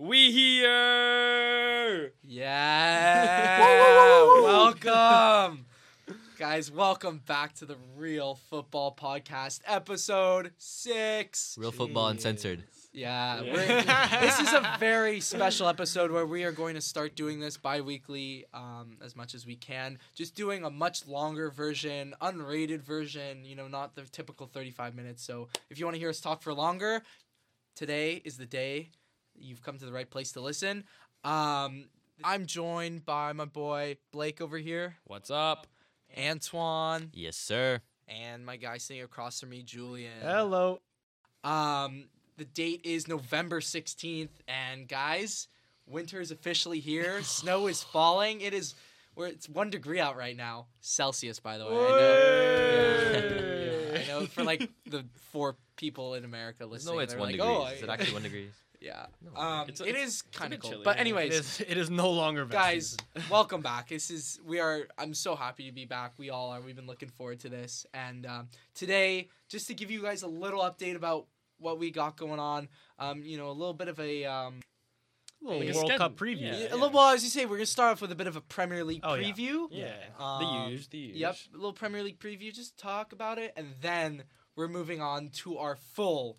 We here. Yeah. welcome. Guys, welcome back to the Real Football Podcast, episode six. Real football uncensored. Yeah, Yeah. we're- this is a very special episode where we are going to start doing this bi weekly um, as much as we can. Just doing a much longer version, unrated version, you know, not the typical 35 minutes. So if you want to hear us talk for longer, today is the day. You've come to the right place to listen. Um, I'm joined by my boy Blake over here, What's up? Antoine, Yes, sir. and my guy sitting across from me, Julian. Hello. Um, the date is November 16th, and guys, winter is officially here. Snow is falling. It is where it's one degree out right now, Celsius, by the way. I know. Yeah, yeah, I know for like the four people in America listening. No, it's one like, degree. "Oh, Is it actually one degree? Yeah. No, Um, It's it's- is it's a kind of bit cold. chilly, But anyways, is, it is no longer vest guys season. welcome back this is we are i'm so happy to be back we all are we've been looking forward to this and um, today just to give you guys a little update about what we got going on um, you know a little bit of a um, little Like a World sched- Cup preview. Yeah, a little well as you say we're gonna start off with a bit of a premier league Oh, yeah. preview Yeah. Um, the huge. The huge. yep a little premier league preview just talk about it and then we're moving on to our full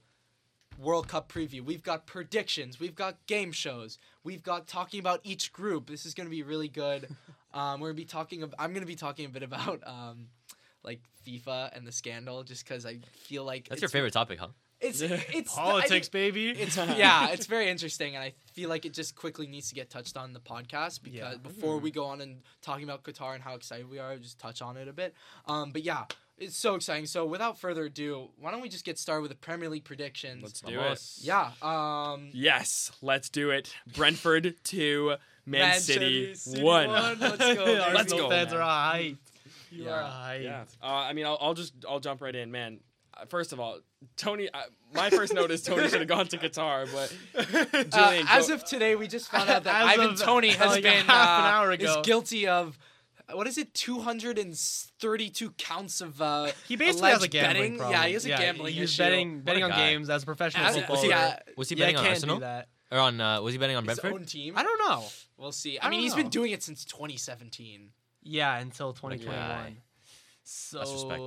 World Cup preview. We've got predictions. We've got game shows. We've got talking about each group. This is going to be really good. Um, we're gonna be talking. Ab- I'm gonna be talking a bit about um, like FIFA and the scandal, just because I feel like That's your favorite topic, huh? It's it's I Politics, think baby. It's yeah, it's very interesting, and I feel like it just quickly needs to get touched on in the podcast because Yeah. before we go on and talking about Qatar and how excited we are, just touch on it a bit. Um, but yeah, it's so exciting. So without further ado, why don't we just get started with the Premier League predictions? Let's do it. Yeah. Um, Yes, let's do it. Brentford two, Man, Man City, City one. one. Let's go, baby. Arsenal Let's go, fans man. are hyped. You Yeah. are hyped. Yeah. Uh, I mean, I'll, I'll just I'll jump right in, man. Uh, First of all, Toney. Uh, my first note is Toney should have gone to Qatar, but uh, Julian, as go- of today, we just found out that As Ivan of, Toney has like, been half an uh, hour is guilty of. What is it? Two hundred and thirty-two counts of uh, He basically has a gambling betting. problem. Yeah, he has a gambling He's issue. betting betting on guy. games as a professional As- footballer. yeah, Was he yeah, betting on can't Arsenal do that. or on? Uh, was he betting on his Brentford? own team. I don't know. We'll see. I I, mean, don't he's know. been doing it since 2017. Yeah, until 2021. So That's respect.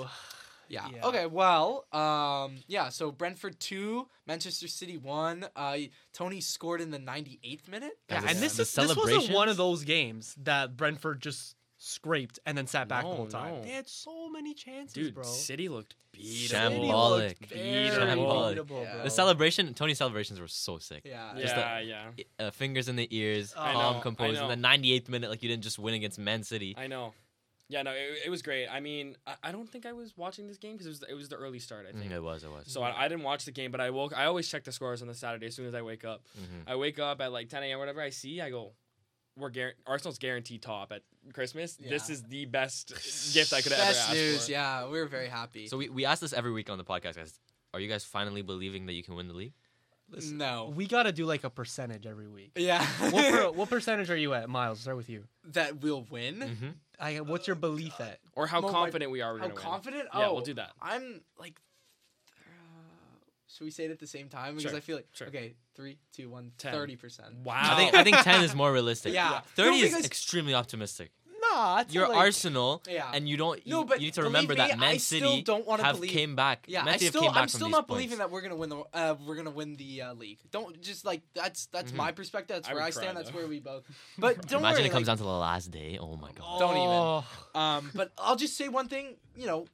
Yeah. Yeah. Okay. Well. Um. Yeah. So Brentford two, Manchester City one. Uh, Toney scored in the 98th minute. yeah, Guys, and this the is this wasn't one celebrations? of those games that Brentford just scraped and then sat back the whole time. no. They had so many chances, dude, bro. City looked beatable. Shambolic. Very Shambolic. beatable, Yeah. The celebration, Toney's celebrations were so sick. Yeah. Just Yeah, yeah. Uh, fingers in the ears, I calm, know, composed. In the 98th minute, like you didn't just win against Man City. I know. Yeah, no, it, it was great. I mean, I, I don't think I was watching this game because it was it was the early start. I think. Mm, it was, it was. So I, I didn't watch the game, but I woke. I always check the scores on the Saturday as soon as I wake up. Mhm. I wake up at like 10 a.m. Whatever I see, I go, "We're guar- Arsenal's guaranteed top at Christmas. This is the best gift I could have ever Best news. for." Yeah, we were very happy. So we, we ask this every week on the podcast, guys. Are you guys finally believing that you can win the league? Listen, no. We got to do like a percentage every week. Yeah. what, per, what percentage are you at, Miles? Start with you. that we'll win. Mm-hmm. I, what's your belief at? Or how Mo- my- confident we are. We're How gonna win. confident? Yeah, oh, we'll do that. I'm like. Should we say it at the same time? Because Sure, I feel like sure. okay, three, two, one, Ten. thirty percent. Wow. I think I think 10 is more realistic. Yeah. 30 No, is extremely optimistic. Nah, it's You're like, Arsenal, Yeah. and you don't. You, No, but you need to remember me, that Man I still City don't wanna have believe- came back. Yeah, Man I City have still, came back I'm still these not points. believing that we're gonna win the uh, we're gonna win the uh, league. Don't just like that's that's Mhm. my perspective. That's I where I cry, stand. That's where we both. But don't Imagine worry. it comes like, down to the last day. Oh my god. Don't even. Oh, Um, but I'll just say one thing. You know,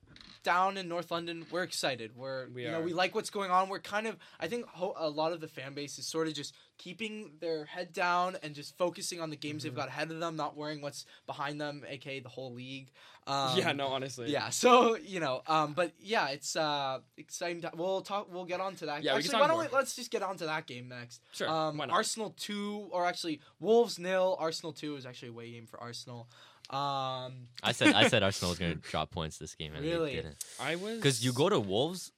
down in North London, we're excited. We're We you know are. we like what's going on. We're kind of I think ho- a lot of the fan base is sort of just keeping their head down and just focusing on the games they've got ahead of them, not worrying what's behind them, aka the whole league. Um, yeah, no, honestly. Yeah, so you know, um, but yeah, it's uh exciting. To, we'll talk. We'll get on to that. Yeah, we can actually, talk why don't more. we, let's just get on to that game next. Sure. Um, why not? Arsenal two, or actually Wolves nil. Arsenal two is actually a away game for Arsenal. Um, I said I said Arsenal was going to drop points this game, and Really? they didn't. I was Because you go to Wolves,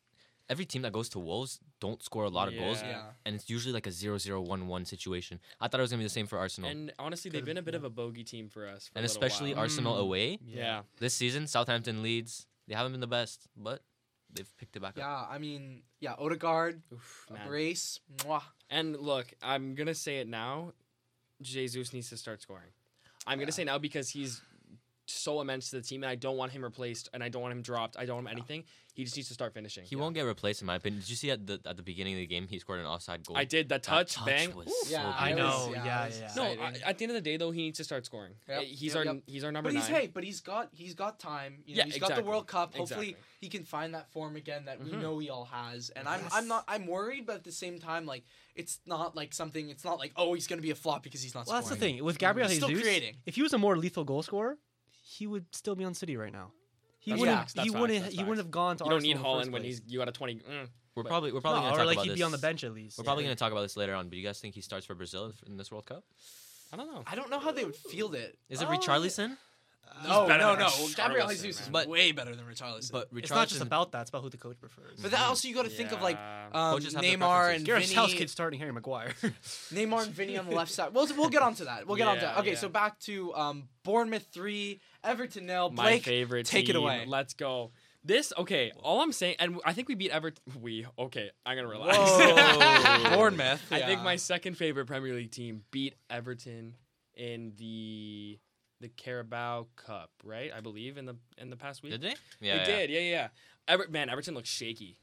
every team that goes to Wolves don't score a lot of goals, Yeah. yeah. and it's usually like a 0-0-1-1 situation. I thought it was going to be the same for Arsenal, and, And honestly, they've been a bit of a bogey team for us. For a especially while. Arsenal Mm. away Yeah. this season. Southampton leads. They haven't been the best, but they've picked it back up. Yeah, I mean, yeah, Odegaard, Oof, a brace, mwah. And look, I'm gonna say it now. Jesus needs to start scoring. I'm gonna say now because he's so immense to the team, and I don't want him replaced, and I don't want him dropped. I don't want him anything. He just needs to start finishing. He won't get replaced in my opinion. Did you see at the at the beginning of the game he scored an offside goal? I did The touch, touch bang. was Woo. so Yeah, I it was- know, yeah, yeah, yeah. No, I, at the end of the day, though, he needs to start scoring. Yep, He's yep, our yep. he's our number but he's nine. hey, but he's got he's got time. You know, Yeah, he's got the. World Cup. Hopefully, Exactly. he can find that form again that we Mhm. know he all has. And I'm I'm not I'm worried, but at the same time, like it's not like something. It's not like oh he's gonna be a flop because he's not. Well, that's the thing with Gabriel He's still Jesus. creating. If he was a more lethal goal scorer, he would still be on City right now. He That's wouldn't. facts, that's he facts, wouldn't. that's he wouldn't facts. have gone to. You don't Arsenal need the Haaland first when place. he's you got a twenty. Mm. We're But- probably we're probably No, gonna or talk like about he'd this. be on the bench at least. We're probably gonna talk about this later on. But do you guys think he starts for Brazil in this World Cup? I don't know. I don't know how they would field it. Is it Uh, Richarlison? No, better no, than no. Gabriel man. Jesus is But- way better than Richarlison. But It's not just about that. It's about who the coach prefers. But that also you got to think of like Yeah. um, Coaches have their Neymar preferences. and Gareth Vinny. Southgate's starting Harry Maguire. Neymar and Vinny on the left side. We'll we'll get onto that. We'll get onto Yeah, that. Okay, yeah. so back to um, Bournemouth three, Everton nil. My Blake, favorite. take it team. away. Let's go. This okay. All I'm saying, and I think we beat Everton. We okay. I'm gonna relax. Whoa. Bournemouth. I think yeah. my second favorite Premier League team beat Everton in the the Carabao Cup, right? I believe in the in the past week. Did they? Yeah, they yeah. did. Yeah, yeah. yeah. Ever- man, Everton looks shaky.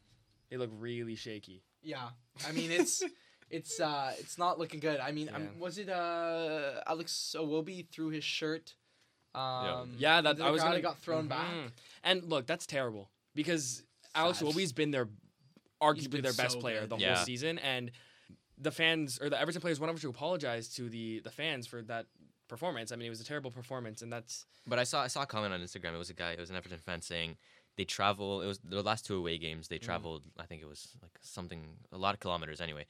They look really shaky. Yeah, I mean it's it's uh it's not looking good. I mean, um, Yeah. was it uh Alex Iwobi threw his shirt? Um, Yeah, that I was gonna got thrown back. Mhm. And look, that's terrible because Alex Sad. Iwobi's been their arguably been their best so player good. the Yeah. whole season, and the fans or the Everton players went over to apologize to the the fans for that performance. I mean, it was a terrible performance, and that's But I saw I saw a comment on Instagram. It was a guy. It was an Everton fan saying they travel. It was the last two away games. They traveled. I think it was like something a lot of kilometers anyway,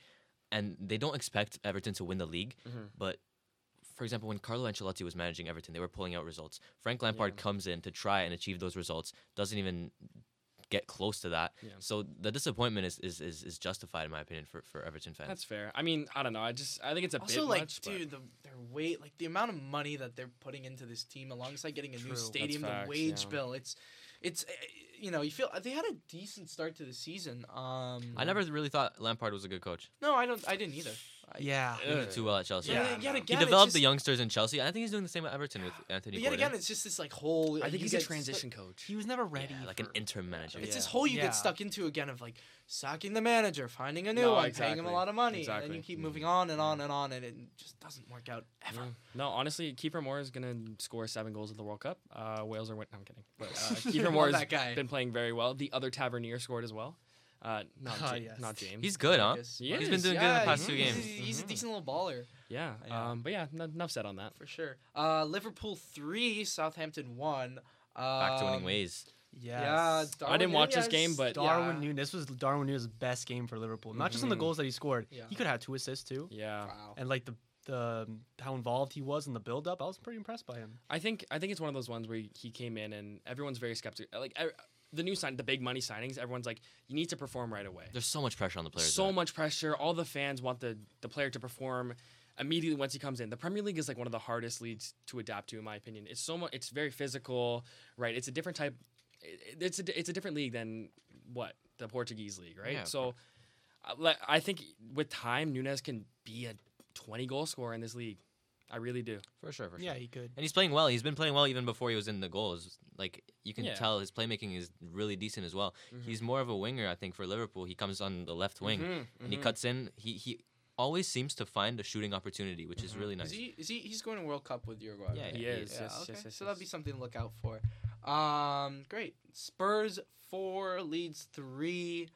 and they don't expect Everton to win the league. Mhm. But for example, when Carlo Ancelotti was managing Everton, they were pulling out results. Frank Lampard Yeah. comes in to try and achieve those results. Doesn't even get close to that. Yeah. So the disappointment is, is, is, is justified in my opinion for, for Everton fans. that's fair. I mean, I don't know. I just I think it's a Also, bit like, much, but- dude, the, their weight, like the amount of money that they're putting into this team, alongside getting a True, new that's stadium, the wage yeah. bill, it's, it's, uh, you know, you feel they had a decent start to the season. Um, I never really thought Lampard was a good coach. No, I don't. I didn't either. I, yeah. He did too well at Chelsea. Yeah, Yeah, yet again, He developed just- the youngsters in Chelsea. I think he's doing the same at Everton with Anthony But yet Gordon. again, it's just this like whole. I think he's a get transition coach. He was never ready. Yeah, like an interim manager. It's this Yeah. whole you Yeah. get stuck into again of like sacking the manager, finding a new No, one, paying exactly. him a lot of money, and then you keep moving on and on and on, and it just doesn't work out ever. Yeah. No, honestly, Kiefer Moore is gonna score seven goals at the World Cup. Uh, Wales are win. No, I'm kidding. But uh, Kiefer Moore's been playing very well. The other Tavernier scored as well. Uh, not, Ah, Ja- yes. not James. He's good, huh? Lucas. He has been doing good in the past two games. He's, he's a Mhm. decent little baller yeah. Yeah. Um, but yeah, n- enough said on that. for sure. Uh, Liverpool three, Southampton one. Um, Back to winning ways. Yes. Yeah, I didn't watch this game, but- Darwin yeah. Nunez. This was Darwin Nunez' best game for Liverpool. Not just on the Mhm. goals that he scored. Yeah. He could have had two assists too. Yeah. Wow. And like the the um, how involved he was in the build up, I was pretty impressed by him. I think I think it's one of those ones where he came in and everyone's very skeptical. Like I, the new sign, the big money signings, everyone's like, you need to perform right away. There's so much pressure on the players. so though. much pressure. All the fans want the the player to perform immediately once he comes in. The Premier League is like one of the hardest leagues to adapt to, in my opinion. It's so much. It's very physical, right? It's a different type. It's a it's a different league than what the Portuguese league, right? Yeah, so, uh, I think with time, Nunez can be a twenty goal scorer in this league. I really do. for sure. For sure. Yeah, he could. And he's playing well. He's been playing well even before he was in the goals. Like you can Yeah. tell his playmaking is really decent as well. Mhm. He's more of a winger, I think, for Liverpool. He comes on the left wing Mhm, and he mhm. cuts in. He he always seems to find a shooting opportunity, which is Mhm. really Is nice. he? Is he? He's going to World Cup with Uruguay. Yeah, right? He Yeah, is. Yeah, yes, okay. yes, yes, so that'd be something to look out for. Um, great. Spurs four, leads three.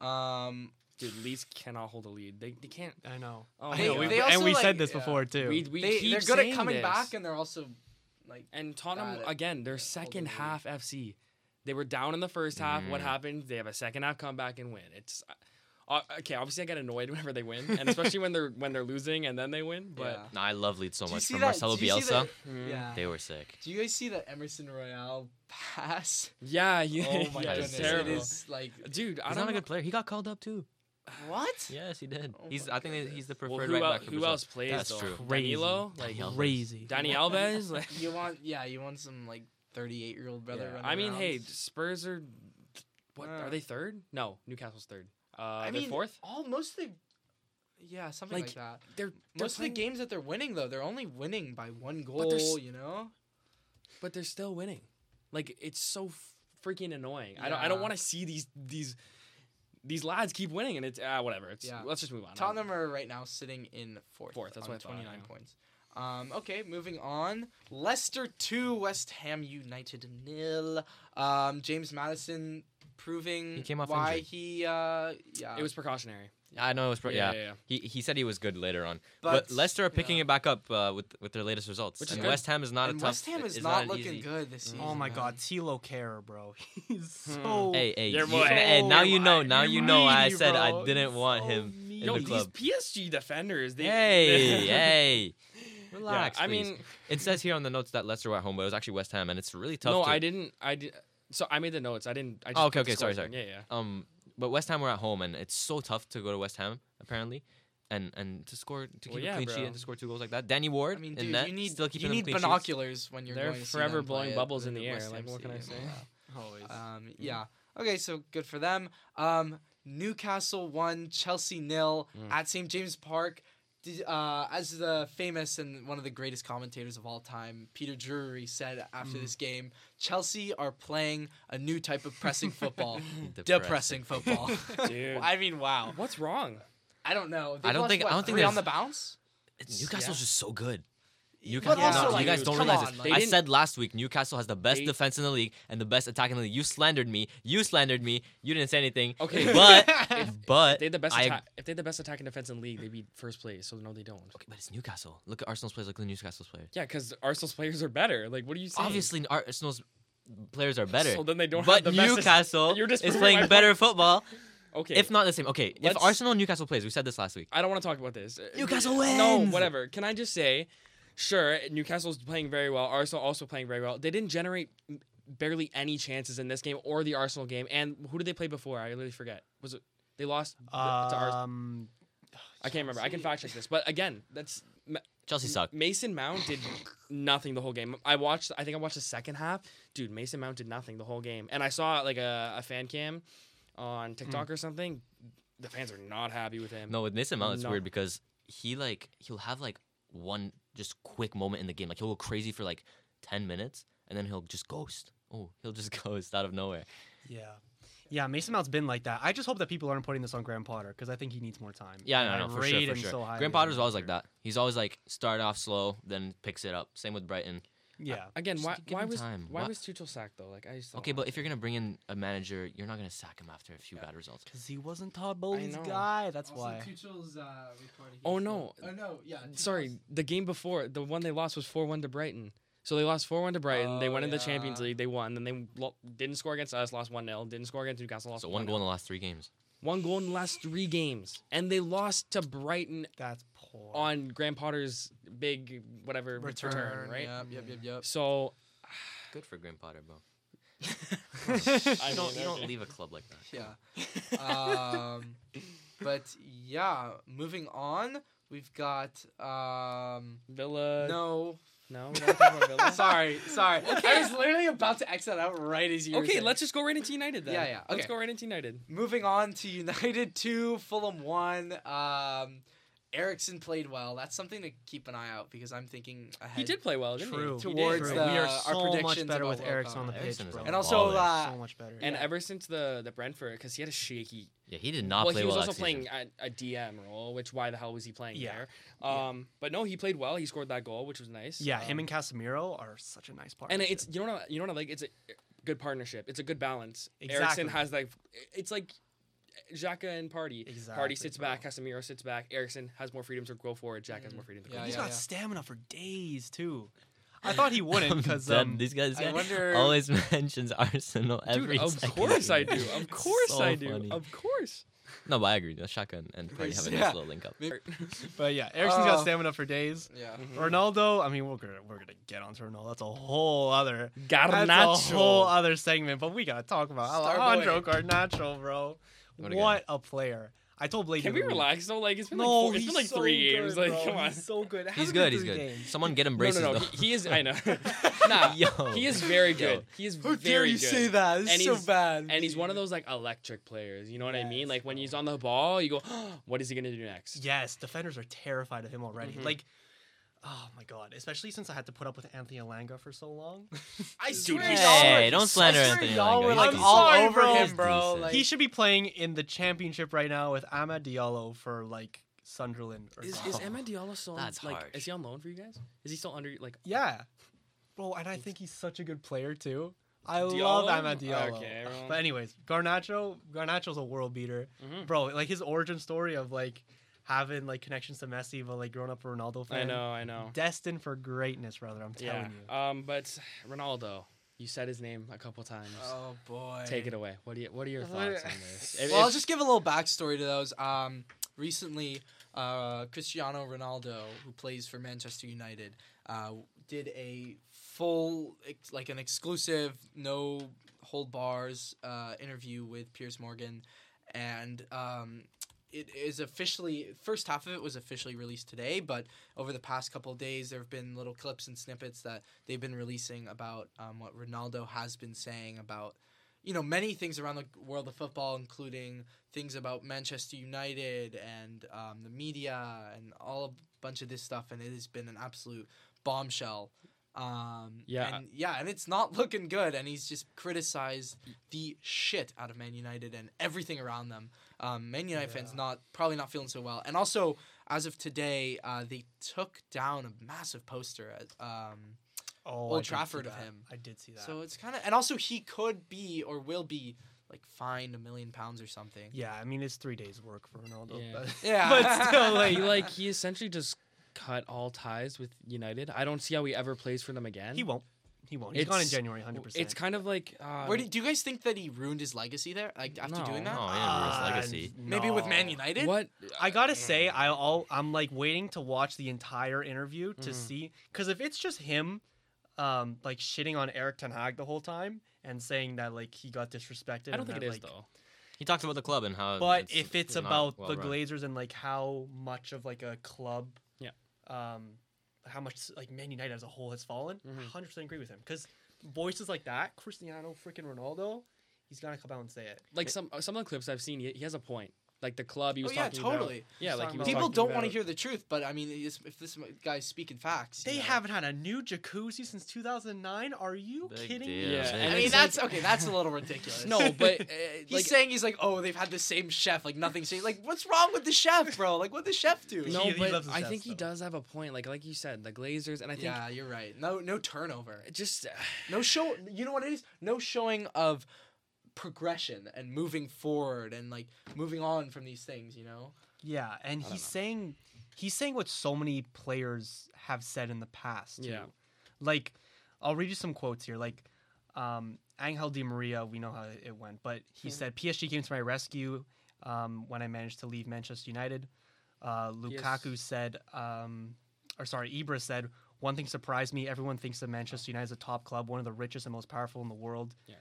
Um, Dude, Leeds cannot hold a lead. They, they can't. I know. Oh I know. God. We, They and we like- said this yeah. before too. We, we they keep they're good at coming this. back, and they're also like And Tottenham bad again, they're second the lead. half FC. They were down in the first half. What Mm. happened? They have a second half comeback and win. It's uh, okay. Obviously, I get annoyed whenever they win, and especially when they're when they're losing and then they win. But yeah. No, I love Leeds so Do you much. see From that- Marcelo do you Bielsa, Mm. Yeah. they were sick. Do you guys see that Emerson Royal pass? yeah, yeah, Oh my yeah, goodness, it's it terrible. It is like Dude, I He's don't not a good player. He got called up too. What? Yes, he did. Oh he's. I think goodness. he's the Well, preferred who, right el- back for who Brazil. else plays That's though? true. Crazy. Danilo, like Danilo. Crazy. Dani Alves. Like, You want yeah, you want some like thirty eight year old brother. yeah. running I mean, around. hey, Spurs are What Uh, are they third? No, Newcastle's third. Uh, I they're mean, fourth. all most of the yeah, something like, Like, that. They're, they're Most playing, of the games that they're winning though, they're only winning by one they're goal. s- You know. but they're still winning. Like it's so f- freaking annoying. I don't. I don't want to see these these these lads keep winning, and it's ah whatever. It's Yeah. let's just move on. Tottenham are right now sitting in fourth. Fourth, that's on what 29 points. Um, okay, moving on. Leicester 2, West Ham United nil. Um, James Maddison proving He came off why injured. he uh yeah It was precautionary. I know it was. Pro- yeah, yeah, yeah, yeah. He he said he was good later on, But, but, Leicester are picking yeah. it back up uh, with with their latest results. Which is and good. West Ham is not and a tough. West Ham is, it's not, an looking easy- good this season. Oh my man. God, Thilo Kehrer, bro. He's Hmm. so. Hey, hey, Your you- boy. and now you know. Now you know. I mean, said bro. I didn't want so him mean. in Yo, the these club. PSG defenders. They, Hey, hey, Yeah, relax. I please. mean, it says here on the notes that Leicester were at home, but it was actually West Ham, and it's really tough. no, to, I didn't. I did. So I made the notes. I didn't. I just Oh, okay, put the okay, sorry, scores in. sorry. Yeah, yeah. Um, but West Ham were at home, and it's so tough to go to West Ham apparently, and and to score to Well, keep yeah, a clean sheet and to score two goals like that. Danny Ward I mean, in dude, net, you need still you need them clean sheets. binoculars when you're They're going to see forever blowing bubbles in the air, West like, what can I say? Yeah. Always. Um, yeah. Okay, so good for them. Um, Newcastle won, Chelsea nil Mm. at St James Park. Did, uh, as the famous and one of the greatest commentators of all time, Peter Drury said after Mm. this game, Chelsea are playing a new type of pressing football, Depressing. depressing football. Dude. I mean, wow. What's wrong? I don't know. I They've don't lost, think- I what, don't think three on the there's- bounce. Newcastle's Yeah. just so good. Newcastle, no, like, you guys don't realize on, this. like- I said last week Newcastle has the best They- defense in the league and the best attack in the league. You slandered me. You slandered me. You didn't say anything. Okay, but if but they had the best I- attack, if they had the best attack and defense in the league, they'd be first place. So no, they don't. Okay, but it's Newcastle. Look at Arsenal's players. Look at Newcastle's players. Yeah, because Arsenal's players are better. Like, what are you saying? Obviously, Arsenal's players are better. So then they don't but have the best- Newcastle is playing better football, Okay. if not the same. Okay, if Let's- Arsenal and Newcastle plays, we said this last week. I don't want to talk about this. Newcastle wins. No, whatever. Can I just say, sure, Newcastle's playing very well. Arsenal also playing very well. They didn't generate barely any chances in this game or the Arsenal game. And who did they play before? I really forget. Was it they lost th- to Arsenal? Um, I can't remember. I can fact check this. But again, that's Chelsea suck. Mason Mount did nothing the whole game. I watched. I think I watched the second half. Dude, Mason Mount did nothing the whole game. And I saw like a, a fan cam on TikTok or something. The fans are not happy with him. No, with Mason Mount, it's No. weird because he like he'll have like one just quick moment in the game. Like he'll go crazy for like ten minutes, and then he'll just ghost. Oh, he'll just ghost out of nowhere. yeah. Yeah, Mason Mount's been like that. I just hope that people aren't putting this on Graham Potter because I think he needs more time. Yeah, no, I no, for sure, for sure. so Graham Potter's always like that. He's always like start off slow, then picks it up. Same with Brighton. Yeah. Again, Just why why was time. why Why- was Tuchel sacked though? Like I just don't Okay, but understand. if you're gonna bring in a manager, you're not gonna sack him after a few bad results. Because he wasn't Todd Boehly's know. guy. That's Also, why. Tuchel's, uh, recording Oh, his- no. Oh no, yeah. sorry, the game before the one they lost was four one to Brighton. So they lost four one to Brighton. they Oh, went in the Champions yeah. League. They won. Then they lo- didn't score against us. Lost one 0 Didn't score against Newcastle. Lost So one goal in the last three games. One goal in the last three games, and they lost to Brighton That's poor. on Graham Potter's big whatever return, Return, right? Yep, yep, yep, yep. So Good for Graham Potter, bro. I you don't, you don't leave a club like that. Yeah. um, but yeah, moving on, we've got um. Villa. no, no, we don't talk about Villa. sorry, sorry. I was literally about to exit out right as you. Okay, saying. let's just go right into United then. Yeah, yeah, Let's go right into United. Moving on to United two, Fulham one. Um, Eriksen played well. That's something to keep an eye out because I'm thinking ahead. He did play well, didn't True. he? He Towards did. the- we are our so much predictions better with World Eriksen Cup. on the pitch, bro. And also, baller. uh, so much better. And Yeah. ever since the the Brentford, because he had a shaky. Yeah, he did not well, play he was well. also playing a, a DM role, which why the hell was he playing Yeah. there? Yeah. Um, but no, he played well. He scored that goal, which was nice. yeah, him Um, and Casemiro are such a nice partnership. and it's you know what I- you know what I like. It's a good partnership. It's a good balance. Exactly. Eriksen has like it's like Xhaka and Partey. Exactly, Partey sits bro. back. Casemiro sits back. Eriksen has more freedom to go forward. Jack has more freedom to go. Yeah, He's forward. got stamina for days too. I thought he wouldn't because um, these guys I wonder- always mentions Arsenal Dude, every of second course I do. Of course So I do. funny. Of course. No, but I agree. The Xhaka and, and Partey have a nice Yeah. little link up. but yeah, Eriksen's got Uh, stamina for days. Yeah. Ronaldo, I mean, we're gonna we're gonna get onto Ronaldo. That's a whole other Garnacho. that's a whole other segment. But we gotta talk about Star Alejandro boy. Garnacho, bro. What a What a player! I told Blake. Can the we relax though? Like it's been No, like four, it's he's been like so three good, games. Like come on. He's so good. It He's hasn't good. He's good. games. Someone get him No, braces no, no. though. He, he is. I know. nah, Yo. he is very Yo. good. He is very good. How very dare you good. say that? It's And so he's- bad. And he's one of those like electric players. You know what I mean? Like when he's on the ball, you go, "What is he gonna do next?" Yes, defenders are terrified of him already. Mhm. Like, oh my god, especially since I had to put up with Anthony Elanga for so long. I swear Hey, don't slander Anthony Y'all Elanga. were He's like decent. all Sorry, over bro. him, bro. Like, he should be playing in the championship right now with Amad Diallo for like Sunderland. Or Is, something. is Emma Diallo still on, That's like harsh. is he on loan for you guys? Is he still under like Yeah, bro, and I think he's such a good player too. I Diallo? love Amad Diallo. Okay. But anyways, Garnacho, Garnacho's a world beater, Mhm. bro. Like his origin story of like having like connections to Messi, but like growing up a Ronaldo fan. I know, I know. Destined for greatness, brother. I'm telling Yeah. you. Um, but Ronaldo, you said his name a couple times. oh boy. Take it away. What do you What are your thoughts on this? If- Well, I'll just give a little backstory to those. Um, recently, uh, Cristiano Ronaldo, who plays for Manchester United, uh, did a full, ex- like an exclusive, no hold bars uh, interview with Piers Morgan, and um, it is officially first half of it was officially released today. But over the past couple of days, there have been little clips and snippets that they've been releasing about um, what Ronaldo has been saying about you know many things around the world of football, including things about Manchester United and um, the media and all a bunch of this stuff, and it has been an absolute bombshell. Um, Yeah. and yeah, and it's not looking good. And he's just criticized the shit out of Man United and everything around them. Um, Man United fans not probably not feeling so well. And also, as of today, uh, they took down a massive poster at um, Oh, Old I Trafford of him. I did see that. so it's kind of, and also he could be or will be like fined a million pounds or something. yeah, I mean it's three days work for Ronaldo. Yeah. But, Yeah. but still, like he like he essentially just cut all ties with United. I don't see how he ever plays for them again. he won't. He won't. He's gone in January, hundred percent. It's kind of like uh, Where do, do you guys think that he ruined his legacy there? Like after No. doing that, Oh, yeah, ruin his legacy. maybe with Man United. what I gotta say, I all I'm like waiting to watch the entire interview to Mhm. see because if it's just him, um, like shitting on Erik Ten Hag the whole time and saying that like he got disrespected. I don't and think that, it is like, though. He talks about the club and how. But if it's not about well the run. Glazers and like how much of like a club, Yeah. um, how much like Man United as a whole has fallen, Mhm. 100 percent agree with him because voices like that, Cristiano freaking Ronaldo, he's gonna come out and say it. Like some some of the clips I've seen, he, he has a point. Like the club he Oh was yeah, talking totally. about. Yeah, He's like talking he was People don't want to hear the truth, but I mean, if this guy's speaking facts, They know. haven't had a new jacuzzi since 2009. Are you Big kidding deal. me? Yeah, and I mean, that's like- okay. That's a little ridiculous. No, but uh, He's like saying he's like, oh, they've had the same chef, like nothing's changed. Like, what's wrong with the chef, bro? Like, what the chef do? no, He- he but loves his I chefs, think he though. does have a point. Like like you said, the Glazers, and I think yeah, you're right. No, no turnover. just No show. You know what it is? No showing of progression and moving forward and like moving on from these things. You know. Yeah, and don't he's know. saying he's saying what so many players have said in the past. Too. Yeah. Like, I'll read you some quotes here. Like, um, Angel Di Maria, we know how it went, but he Mhm. said PSG came to my rescue um, when I managed to leave Manchester United. Uh, Lukaku Yes. said, um, or sorry, Ibra said, one thing surprised me. Everyone thinks that Manchester United is a top club, one of the richest and most powerful in the world. yeah.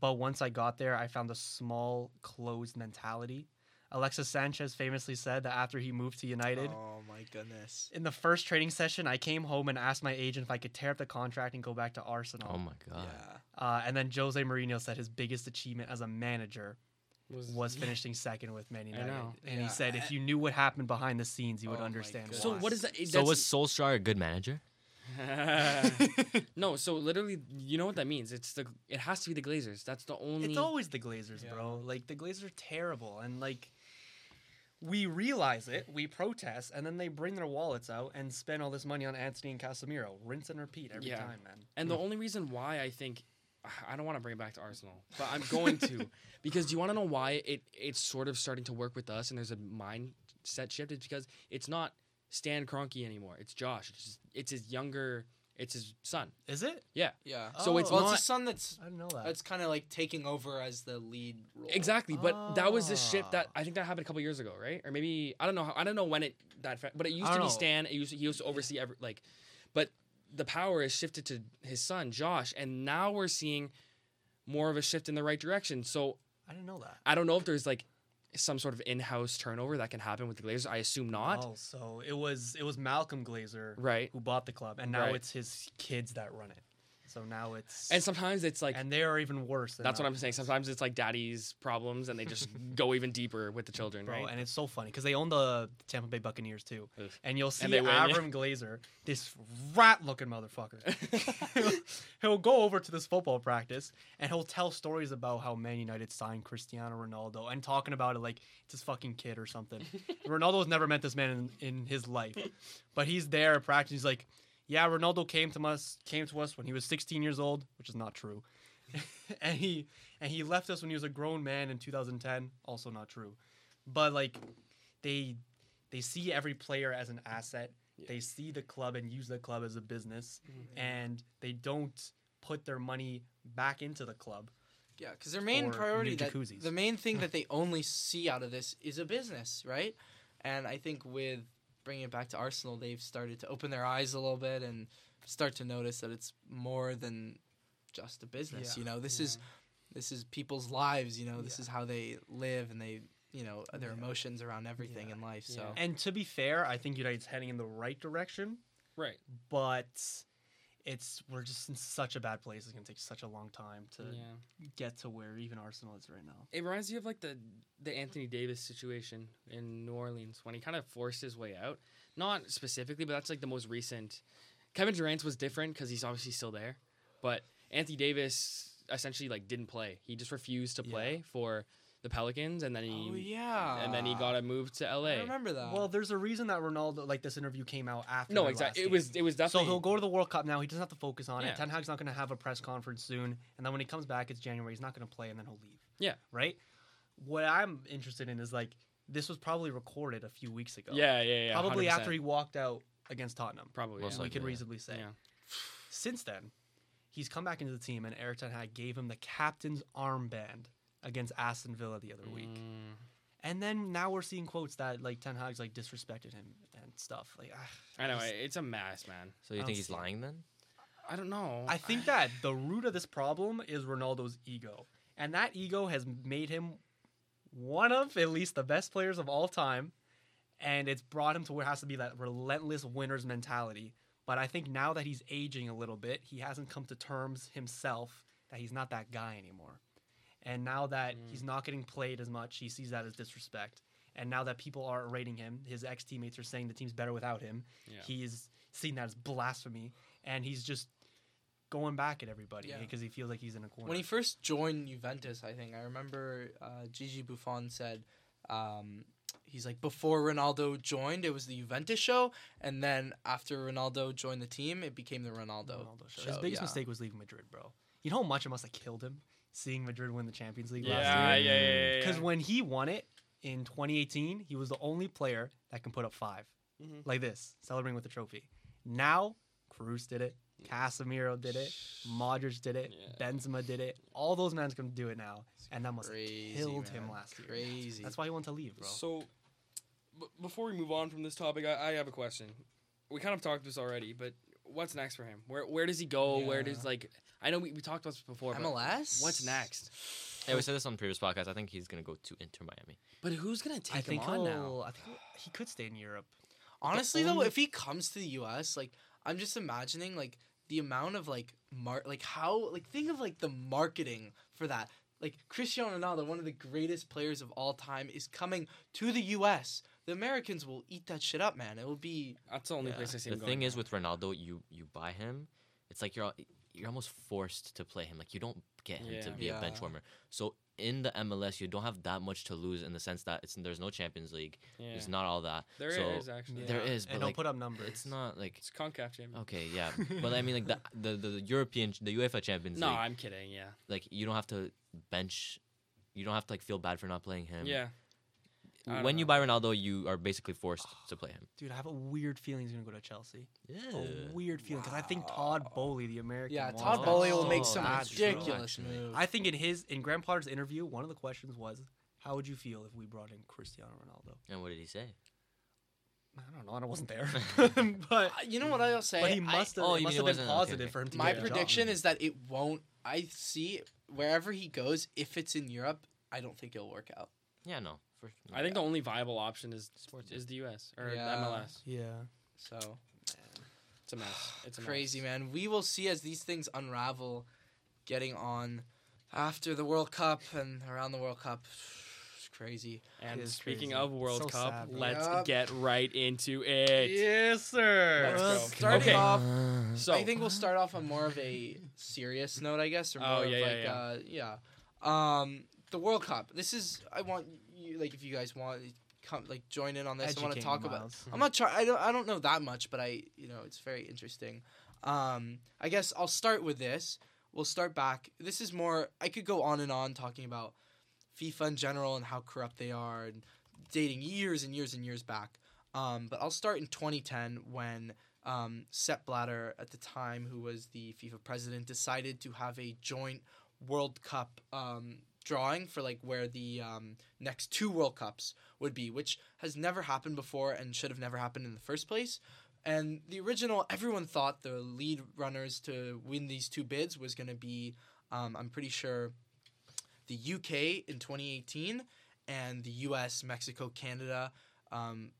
So- But once I got there, I found a small, closed mentality. Alexis Sanchez famously said that after he moved to United, Oh my goodness. in the first training session, I came home and asked my agent if I could tear up the contract and go back to Arsenal. Oh my god. Yeah. Uh, and then Jose Mourinho said his biggest achievement as a manager was finishing second with Man United. know. And Yeah. he said if you knew what happened behind the scenes, you would Oh my understand. So what is that? So that's- was Solskjaer a good manager? no, so literally, you know what that means? It's the it has to be the Glazers. That's the only. It's always the Glazers, bro. Like the Glazers are terrible, and like we realize it, we protest, and then they bring their wallets out and spend all this money on Anthony and Casemiro, rinse and repeat every Yeah. time, man. And the only reason why I think I don't want to bring it back to Arsenal, but I'm going to because do you want to know why it it's sort of starting to work with us and there's a mindset shift? It's because it's not Stan Kroenke anymore. It's Josh. It's just, it's his younger. It's his son. Is it? Yeah. Yeah. So it's well, not- it's a son that's I didn't know that. that's kind of like taking over as the lead role. Exactly, but that was the shift that Ah. I think that happened a couple years ago, right? Or maybe I don't know. How, I don't know when it that, fa- but it used to be know. Stan. It used to, he used to oversee every like, but the power is shifted to his son Josh, and now we're seeing more of a shift in the right direction. So I didn't know that. I don't know if there's like some sort of in-house turnover that can happen with the Glazers? I assume not. Oh, so it was it was Malcolm Glazer Right. who bought the club, and now Right. it's his kids that run it. So now it's And sometimes it's like and they are even worse. That's what I'm saying. Sometimes it's like daddy's problems, and they just go even deeper with the children, Bro, right? and it's so funny because they own the Tampa Bay Buccaneers too, Ugh. and you'll see And win, yeah. Glazer, this rat-looking motherfucker. he'll go over to this football practice and he'll tell stories about how Man United signed Cristiano Ronaldo and talking about it like it's his fucking kid or something. Ronaldo's never met this man in, in his life, but he's there at practice. He's like, "Yeah, Ronaldo came to us came to us when he was 16 years old, which is not true." and he and he left us when he was a grown man in 2010, also not true. But like they they see every player as an asset. They see the club and use the club as a business, mm-hmm. and they don't put their money back into the club. Yeah, because their main priority, that, the main thing that they only see out of this is a business, right? And I think with bringing it back to Arsenal, they've started to open their eyes a little bit and start to notice that it's more than just a business. Yeah, You know, this is this is people's lives. You know, this Yeah. is how they live and they, you know, their Yeah. emotions around everything Yeah. in life. So Yeah. And to be fair, I think United's heading in the right direction, right. but it's we're just in such a bad place. It's gonna take such a long time to Yeah. get to where even Arsenal is right now. It reminds me of like the the Anthony Davis situation in New Orleans when he kind of forced his way out. Not specifically, but that's like the most recent. Kevin Durant was different because he's obviously still there, but Anthony Davis essentially like didn't play. He just refused to Yeah. play for the Pelicans, and then he oh yeah, and then he got a move to LA. I remember that. well, there's a reason that Ronaldo, like this interview, came out after. no, exactly. last It was it was definitely. So he'll go to the World Cup now. He doesn't have to focus on Yeah. it. Ten Hag's not going to have a press conference soon, and then when he comes back, it's January. He's not going to play, and then he'll leave. Yeah. Right. What I'm interested in is like this was probably recorded a few weeks ago. Yeah, yeah, yeah. Probably 100%. after he walked out against Tottenham. probably Most yeah. we likely, could yeah. reasonably say. Yeah. Since then, he's come back into the team, and Erik Ten Hag gave him the captain's armband against Aston Villa the other week. Mm, And then now we're seeing quotes that like Ten Hag's like disrespected him and stuff. Like ah, I know just- it's a mess, man. So you think he's see it. lying then? I don't know. I think that the root of this problem is Ronaldo's ego. And that ego has made him one of at least the best players of all time. And it's brought him to where it has to be that relentless winner's mentality. But I think now that he's aging a little bit, he hasn't come to terms himself that he's not that guy anymore. And now that Mm. he's not getting played as much, he sees that as disrespect. And now that people aren't rating him, his ex teammates are saying the team's better without him. Yeah. He's seen that as blasphemy. And he's just going back at everybody Yeah. because he feels like he's in a corner. When he first joined Juventus, I think I remember uh, Gigi Buffon said, um, he's like before Ronaldo joined, it was the Juventus show, and then after Ronaldo joined the team, it became the Ronaldo, Ronaldo show. show. His biggest yeah. mistake was leaving Madrid, bro. You know how much it must have killed him seeing Madrid win the Champions League yeah, last yeah, year? yeah, yeah, Because yeah. when he won it in 2018, he was the only player that can put up 5 Mhm. like this, celebrating with the trophy. Now, Kroos did it. Casemiro did it. Modric did it. Yeah. Benzema did it. All those men can do it now, and that must have Crazy, killed him man. last year. Crazy. That's why he wanted to leave, bro. So, b- before we move on from this topic, I, I have a question. We kind of talked this already, but what's next for him? Where where does he go? Where does Yeah. like I know we, we talked about this before, but MLS. what's next? Yeah, we said this on the previous podcast. I think he's gonna go to Inter Miami. But who's gonna take I think him on now? he'll- I think he could stay in Europe. Honestly, though, only- if he comes to the U.S., like I'm just imagining like the amount of like mar like how like think of like the marketing for that. Like Cristiano Ronaldo, one of the greatest players of all time, is coming to the U.S. The Americans will eat that shit up, man. It will be That's the only Yeah. place I see The him thing going is now. with Ronaldo, you you buy him, it's like you're al- you're almost forced to play him. Like you don't get him to Yeah. be a bench warmer. So in the MLS, you don't have that much to lose in the sense that it's there's no Champions League. yeah. There's not all that. There is so actually. There is, and but he'll like, put up numbers. It's not like It's Concacaf champion. okay, yeah, but I mean like the the the European the UEFA Champions No, League. I'm kidding. Yeah. Like you don't have to bench. You don't have to like feel bad for not playing him. Yeah. I don't When you buy Ronaldo, you are basically forced to play him. Dude, I have a weird feeling he's gonna go to Chelsea. Yeah. A weird feeling because I think Todd Boehly, the American, yeah. Todd that Boehly will so make some ridiculous actually. moves. I think in his in Graham Potter's interview, one of the questions was, "How would you feel if we brought in Cristiano Ronaldo?" And what did he say? I don't know, I wasn't there, but Uh, you know what I'll say? but he must have. Oh, it must have it been wasn't- okay, positive okay. for him to my get a job. prediction is that it won't. I see wherever he goes, if it's in Europe, I don't think it'll work out. Yeah, no, For, I think the only viable option is Sports. is the U.S. or Yeah. MLS. Yeah. So It's a mess. It's a crazy, mess. man. We will see as these things unravel, getting on after the World Cup and around the World Cup. It's crazy. And It is speaking crazy. of World So Cup, sad, man. let's Yup. get right into it. Yes, sir. Let's go. Starting Okay. off, So I think we'll start off on more of a serious note, I guess, or more Oh, of yeah, yeah, like, yeah. uh, yeah. Um, the World Cup. This is I want you like if you guys want come like join in on this. I want to talk about. Miles. I'm not trying. I don't. I don't know that much, but I you know it's very interesting. Um, I guess I'll start with this. We'll start back. This is more. I could go on and on talking about FIFA in general and how corrupt they are and dating years and years and years back. Um, but I'll start in 2010 when um, Sepp Blatter, at the time, who was the FIFA president, decided to have a joint World Cup um, drawing for like where the um, next two World Cups would be, which has never happened before and should have never happened in the first place. And the original, everyone thought the lead runners to win these two bids was going to be, um, I'm pretty sure, the UK in 2018 and the US, Mexico, Canada, um,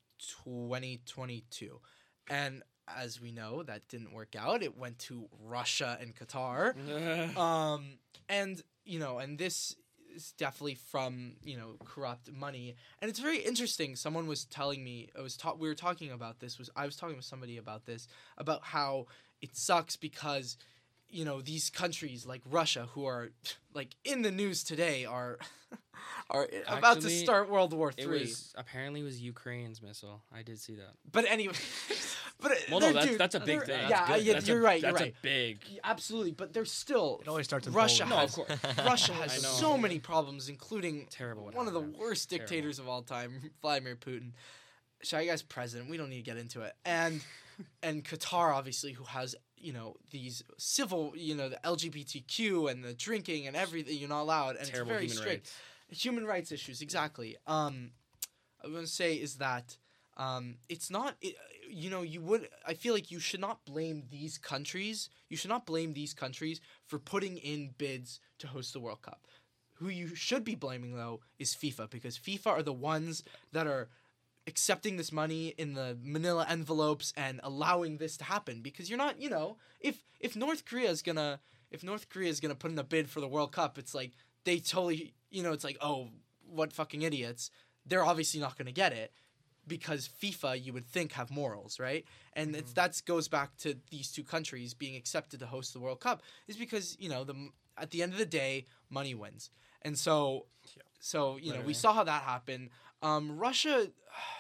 2022. And as we know, that didn't work out. It went to Russia and Qatar. Um, and you know, and this is definitely from you know corrupt money. And it's very interesting. Someone was telling me, I was ta- we were talking about this. Was I was talking with somebody about this about how it sucks because you know these countries like Russia, who are like in the news today, are are about to start World War Three. apparently it was Ukraine's missile. I did see that. But anyway, but Well, no, that's dude, that's a big thing. Yeah, That's yeah, That's you're a, right. You're That's right. a big. Absolutely, but there's still It always starts in Russia Poland. has No, of course. Russia has so many problems, including Terrible. what one of the happened. worst Terrible. dictators of all time, Vladimir Putin. Shy guy's president. We don't need to get into it. And and Qatar, obviously, who has you know these civil, you know, the LGBTQ and the drinking and everything. You're not allowed, and Terrible it's very human strict. rights. Human rights issues, exactly. Um, I want to say is that um, it's not. It, you know, you would. I feel like you should not blame these countries. You should not blame these countries for putting in bids to host the World Cup. Who you should be blaming though is FIFA because FIFA are the ones that are accepting this money in the manila envelopes and allowing this to happen because you're not you know if if north korea is gonna if north korea is gonna put in a bid for the world cup it's like they totally you know it's like oh what fucking idiots they're obviously not gonna get it because FIFA you would think have morals, right? And it's that goes back to these two countries being accepted to host the World Cup is because you know the at the end of the day money wins, and so Yeah. so you know we saw how that happened. Um, Russia,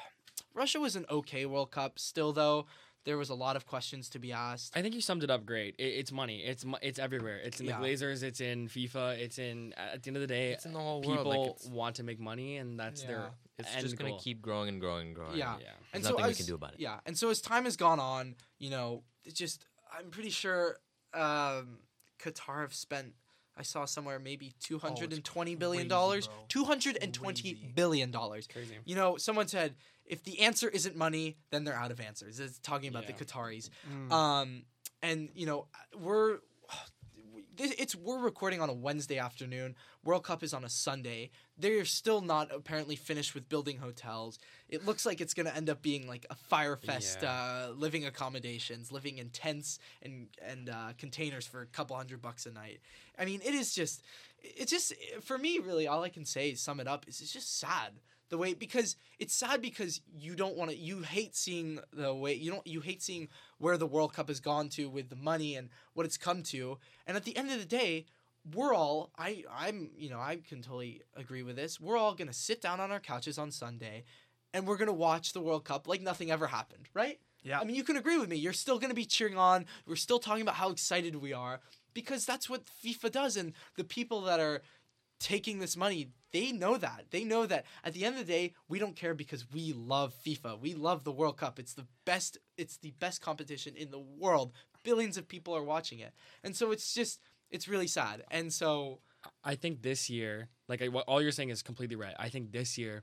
Russia was an okay World Cup still though. There was a lot of questions to be asked. I think you summed it up great. It, it's money. It's it's everywhere. It's in Yeah. the Glazers. It's in FIFA. It's in. At the end of the day, It's in the whole people world. Like want to make money, and that's Yeah. their. it's end just gonna keep growing and growing and growing. Yeah. Yeah. and There's so nothing we as- can do about it. Yeah, and so as time has gone on, you know, it just I'm pretty sure um, Qatar have spent. I saw somewhere maybe two hundred and twenty billion dollars. Two hundred and twenty billion dollars. Crazy. You know, someone said if the answer isn't money, then they're out of answers. It's talking about Yeah. the Qataris. Mm. Um, and you know, we're it's we're recording on a Wednesday afternoon. World Cup is on a Sunday. They're still not apparently finished with building hotels. It looks like it's gonna end up being like a fire fest, Yeah. uh, living accommodations, living in tents and and uh, containers for a couple hundred bucks a night. I mean, it is just, it's just for me really. All I can say, sum it up, is it's just sad the way because it's sad because you don't want to you hate seeing the way you don't you hate seeing where the World Cup has gone to with the money and what it's come to. And at the end of the day we're all I I'm you know I can totally agree with this. We're all gonna sit down on our couches on Sunday and we're gonna watch the World Cup like nothing ever happened right? Yeah. I mean you can agree with me. You're still gonna be cheering on. We're still talking about how excited we are because that's what FIFA does and the people that are taking this money they know that. They know that at the end of the day we don't care because we love fifa. We love the world cup. It's the best it's the best competition in the world. Billions of people are watching it. And so it's just it's really sad. And so I think this year, like what, all you're saying is completely right. I think this year,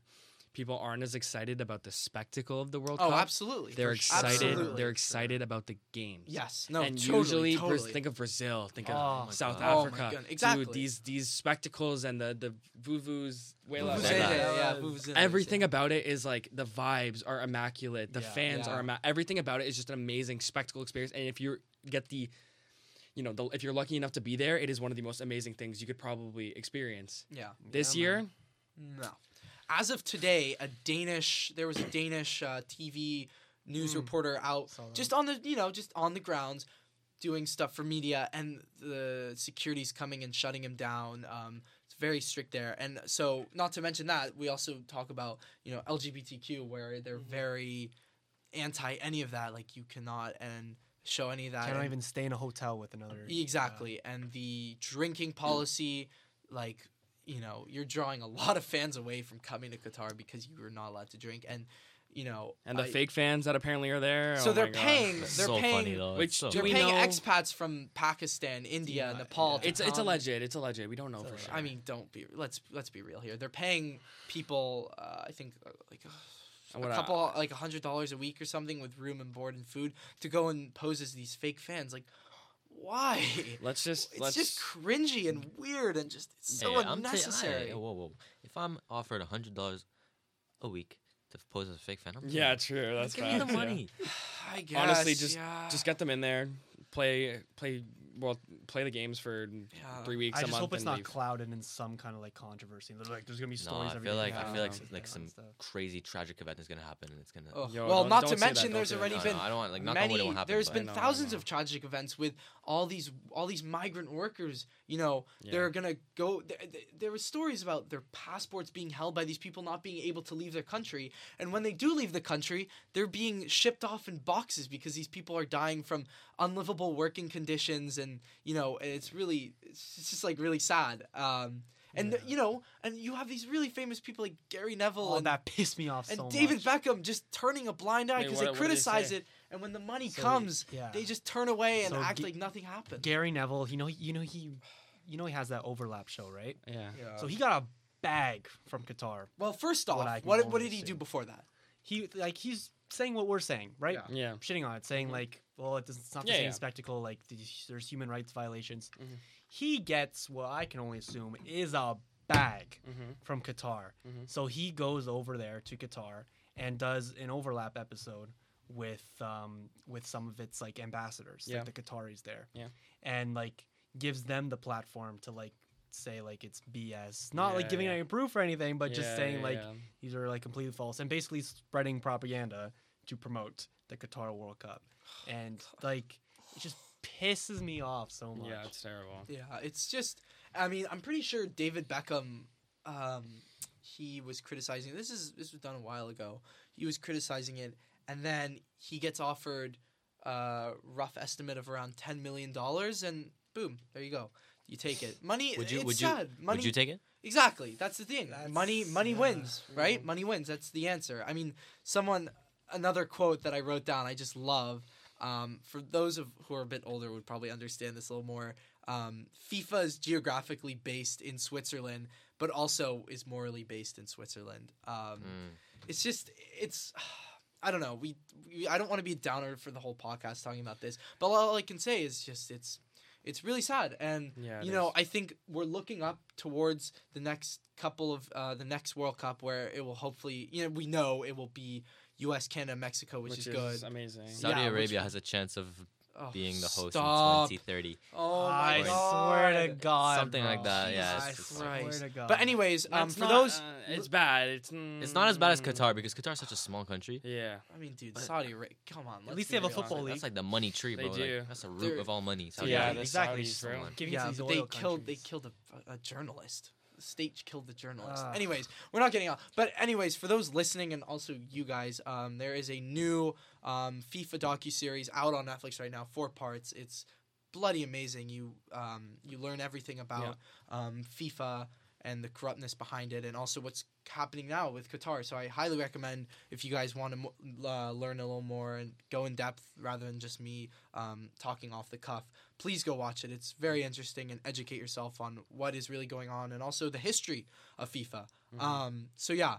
people aren't as excited about the spectacle of the World Oh, Cup. Oh, absolutely. They're sure. excited. Absolutely. They're excited about the games. Yes. No. and totally, usually, totally. think of Brazil, think of Oh my South God. Oh my Africa. goodness, exactly. Dude, these these spectacles and the the vuvu's, Vuvuzelas. Yeah. yeah, Vuvuzela, everything about it is like the vibes are immaculate. The Yeah. fans Yeah. are imma- everything about it is just an amazing spectacle experience. And if you get the, you know, the, if you're lucky enough to be there, it is one of the most amazing things you could probably experience. Yeah. This Yeah, year, man. No. As of today, a Danish there was a Danish uh, TV news Mm. reporter out just on the you know just on the grounds doing stuff for media and the security's coming and shutting him down. Um, it's very strict there, and so not to mention that we also talk about you know LGBTQ where they're Mm-hmm. very anti any of that. Like you cannot and show any of that. Cannot even stay in a hotel with another. Exactly. And the drinking policy, like, you know, you're drawing a lot of fans away from coming to Qatar because you are not allowed to drink. And, you know, and the I- fake fans that apparently are there. So oh they're paying- they're so paying- funny though. Which so they're paying know- expats from Pakistan, India, Yeah, Nepal. to It's it's alleged. It's alleged. We don't know for sure. I mean, don't be. Let's let's be real here. They're paying people. Uh, I think uh, like And a what I- couple, like a hundred dollars a week or something with room and board and food to go and pose as these fake fans. Like, why? let's just It's let's just cringy and weird and just it's so Hey, I'm ta- unnecessary. hey, whoa, whoa. If I'm offered hundred dollars a week to pose as a fake fan, I'm yeah, doing true. it. That's give me the facts, yeah. money. I guess. Honestly, just- yeah. Just get them in there, play play well, play the games for Yeah. three weeks. I just month hope it's not leave. clouded in some kind of like controversy. There's like there's gonna be stories. No, stories. I every feel day like I feel like it like some crazy tragic event is gonna happen, and it's gonna. Ugh. Yo, well, don't- to mention, there's already No, been no, I don't want like knock on wood. It many. won't happen. There's but- been know, thousands of tragic events with all these all these migrant workers. You know, Yeah. they're gonna go. There, there were stories about their passports being held by these people not being able to leave their country, and when they do leave the country, they're being shipped off in boxes because these people are dying from unlivable working conditions, and you know, it's really it's just like really sad. Um, and Yeah. you know, and you have these really famous people like Gary Neville Oh, and that pissed me off and so David much. Beckham just turning a blind eye because they what did they criticize it, and when the money So, comes, yeah. they just turn away and So act G- like nothing happened. Gary Neville, you know, you know he, you know he has that overlap show, right? Yeah. yeah. So he got a bag from Qatar. well, first off, I what what, did he do before that? He like he's saying what we're saying, right? Yeah. Yeah. Shitting on it, saying Mhm. like, well, it doesn't, it's not the Yeah, same yeah. spectacle. Like there's human rights violations. Mhm. He gets what I can only assume is a bag Mm-hmm. from Qatar. Mhm. So he goes over there to Qatar and does an overlap episode with um with some of its like ambassadors, Yeah. like the Qataris there. Yeah. And like gives them the platform to like say like it's BS. Not like giving yeah. any proof or anything, but just saying yeah, like yeah. these are like completely false and basically spreading propaganda to promote the Qatar World Cup. And like it just pisses me off so much. Yeah, it's terrible. Yeah, it's just. I mean, I'm pretty sure David Beckham, um, he was criticizing. This is this was done a while ago. He was criticizing it, and then he gets offered a rough estimate of around ten million dollars, and boom, there you go. You take it. Money. Would you? It's Would you? sad. Money. Would you take it? Exactly. That's the thing. That's- money money yeah, wins, right? yeah. Money wins. That's the answer. I mean, someone another quote that I wrote down I just love. Um, for those of who are a bit older would probably understand this a little more. Um, FIFA is geographically based in Switzerland, but also is morally based in Switzerland. Um, Mm. it's just it's I don't know. We, we I don't want to be a downer for the whole podcast talking about this, but all I can say is just it's it's really sad and Yeah, you know is. I think we're looking up towards the next couple of uh, the next World Cup where it will hopefully you know we know it will be U.S. Canada Mexico which, is, good. amazing. Saudi Yeah, which- Arabia has a chance of Oh, being the host stop. in 2030. Oh I my swear to god. God. Something like that, yeah, Jesus it's just- Christ. Swear to God. But anyways, um, for not, those, uh, it's bad. It's It's not as bad as mm, Qatar because Qatar is such a small country. Yeah. I mean, dude, But- Saudi Arabia. Come on. let's least they have a football it. league. That's like the money tree, They bro. Like, do. that's the root They're- of all money. Saudi Yeah, Arabia. the exactly. Saudis, bro. Someone. Giving yeah, but they oil killed they killed a, a journalist. The state killed the journalist. Ah. anyways, we're not getting out. But anyways, for those listening and also you guys, um, there is a new um, FIFA docu series out on Netflix right now, four parts. It's bloody amazing. You um, you learn everything about um, FIFA and the corruptness behind it, and also what's happening now with Qatar. So I highly recommend if you guys want to uh, learn a little more and go in depth rather than just me um, talking off the cuff. Please go watch it. It's very interesting and educate yourself on what is really going on and also the history of FIFA. Mhm. Um, so yeah,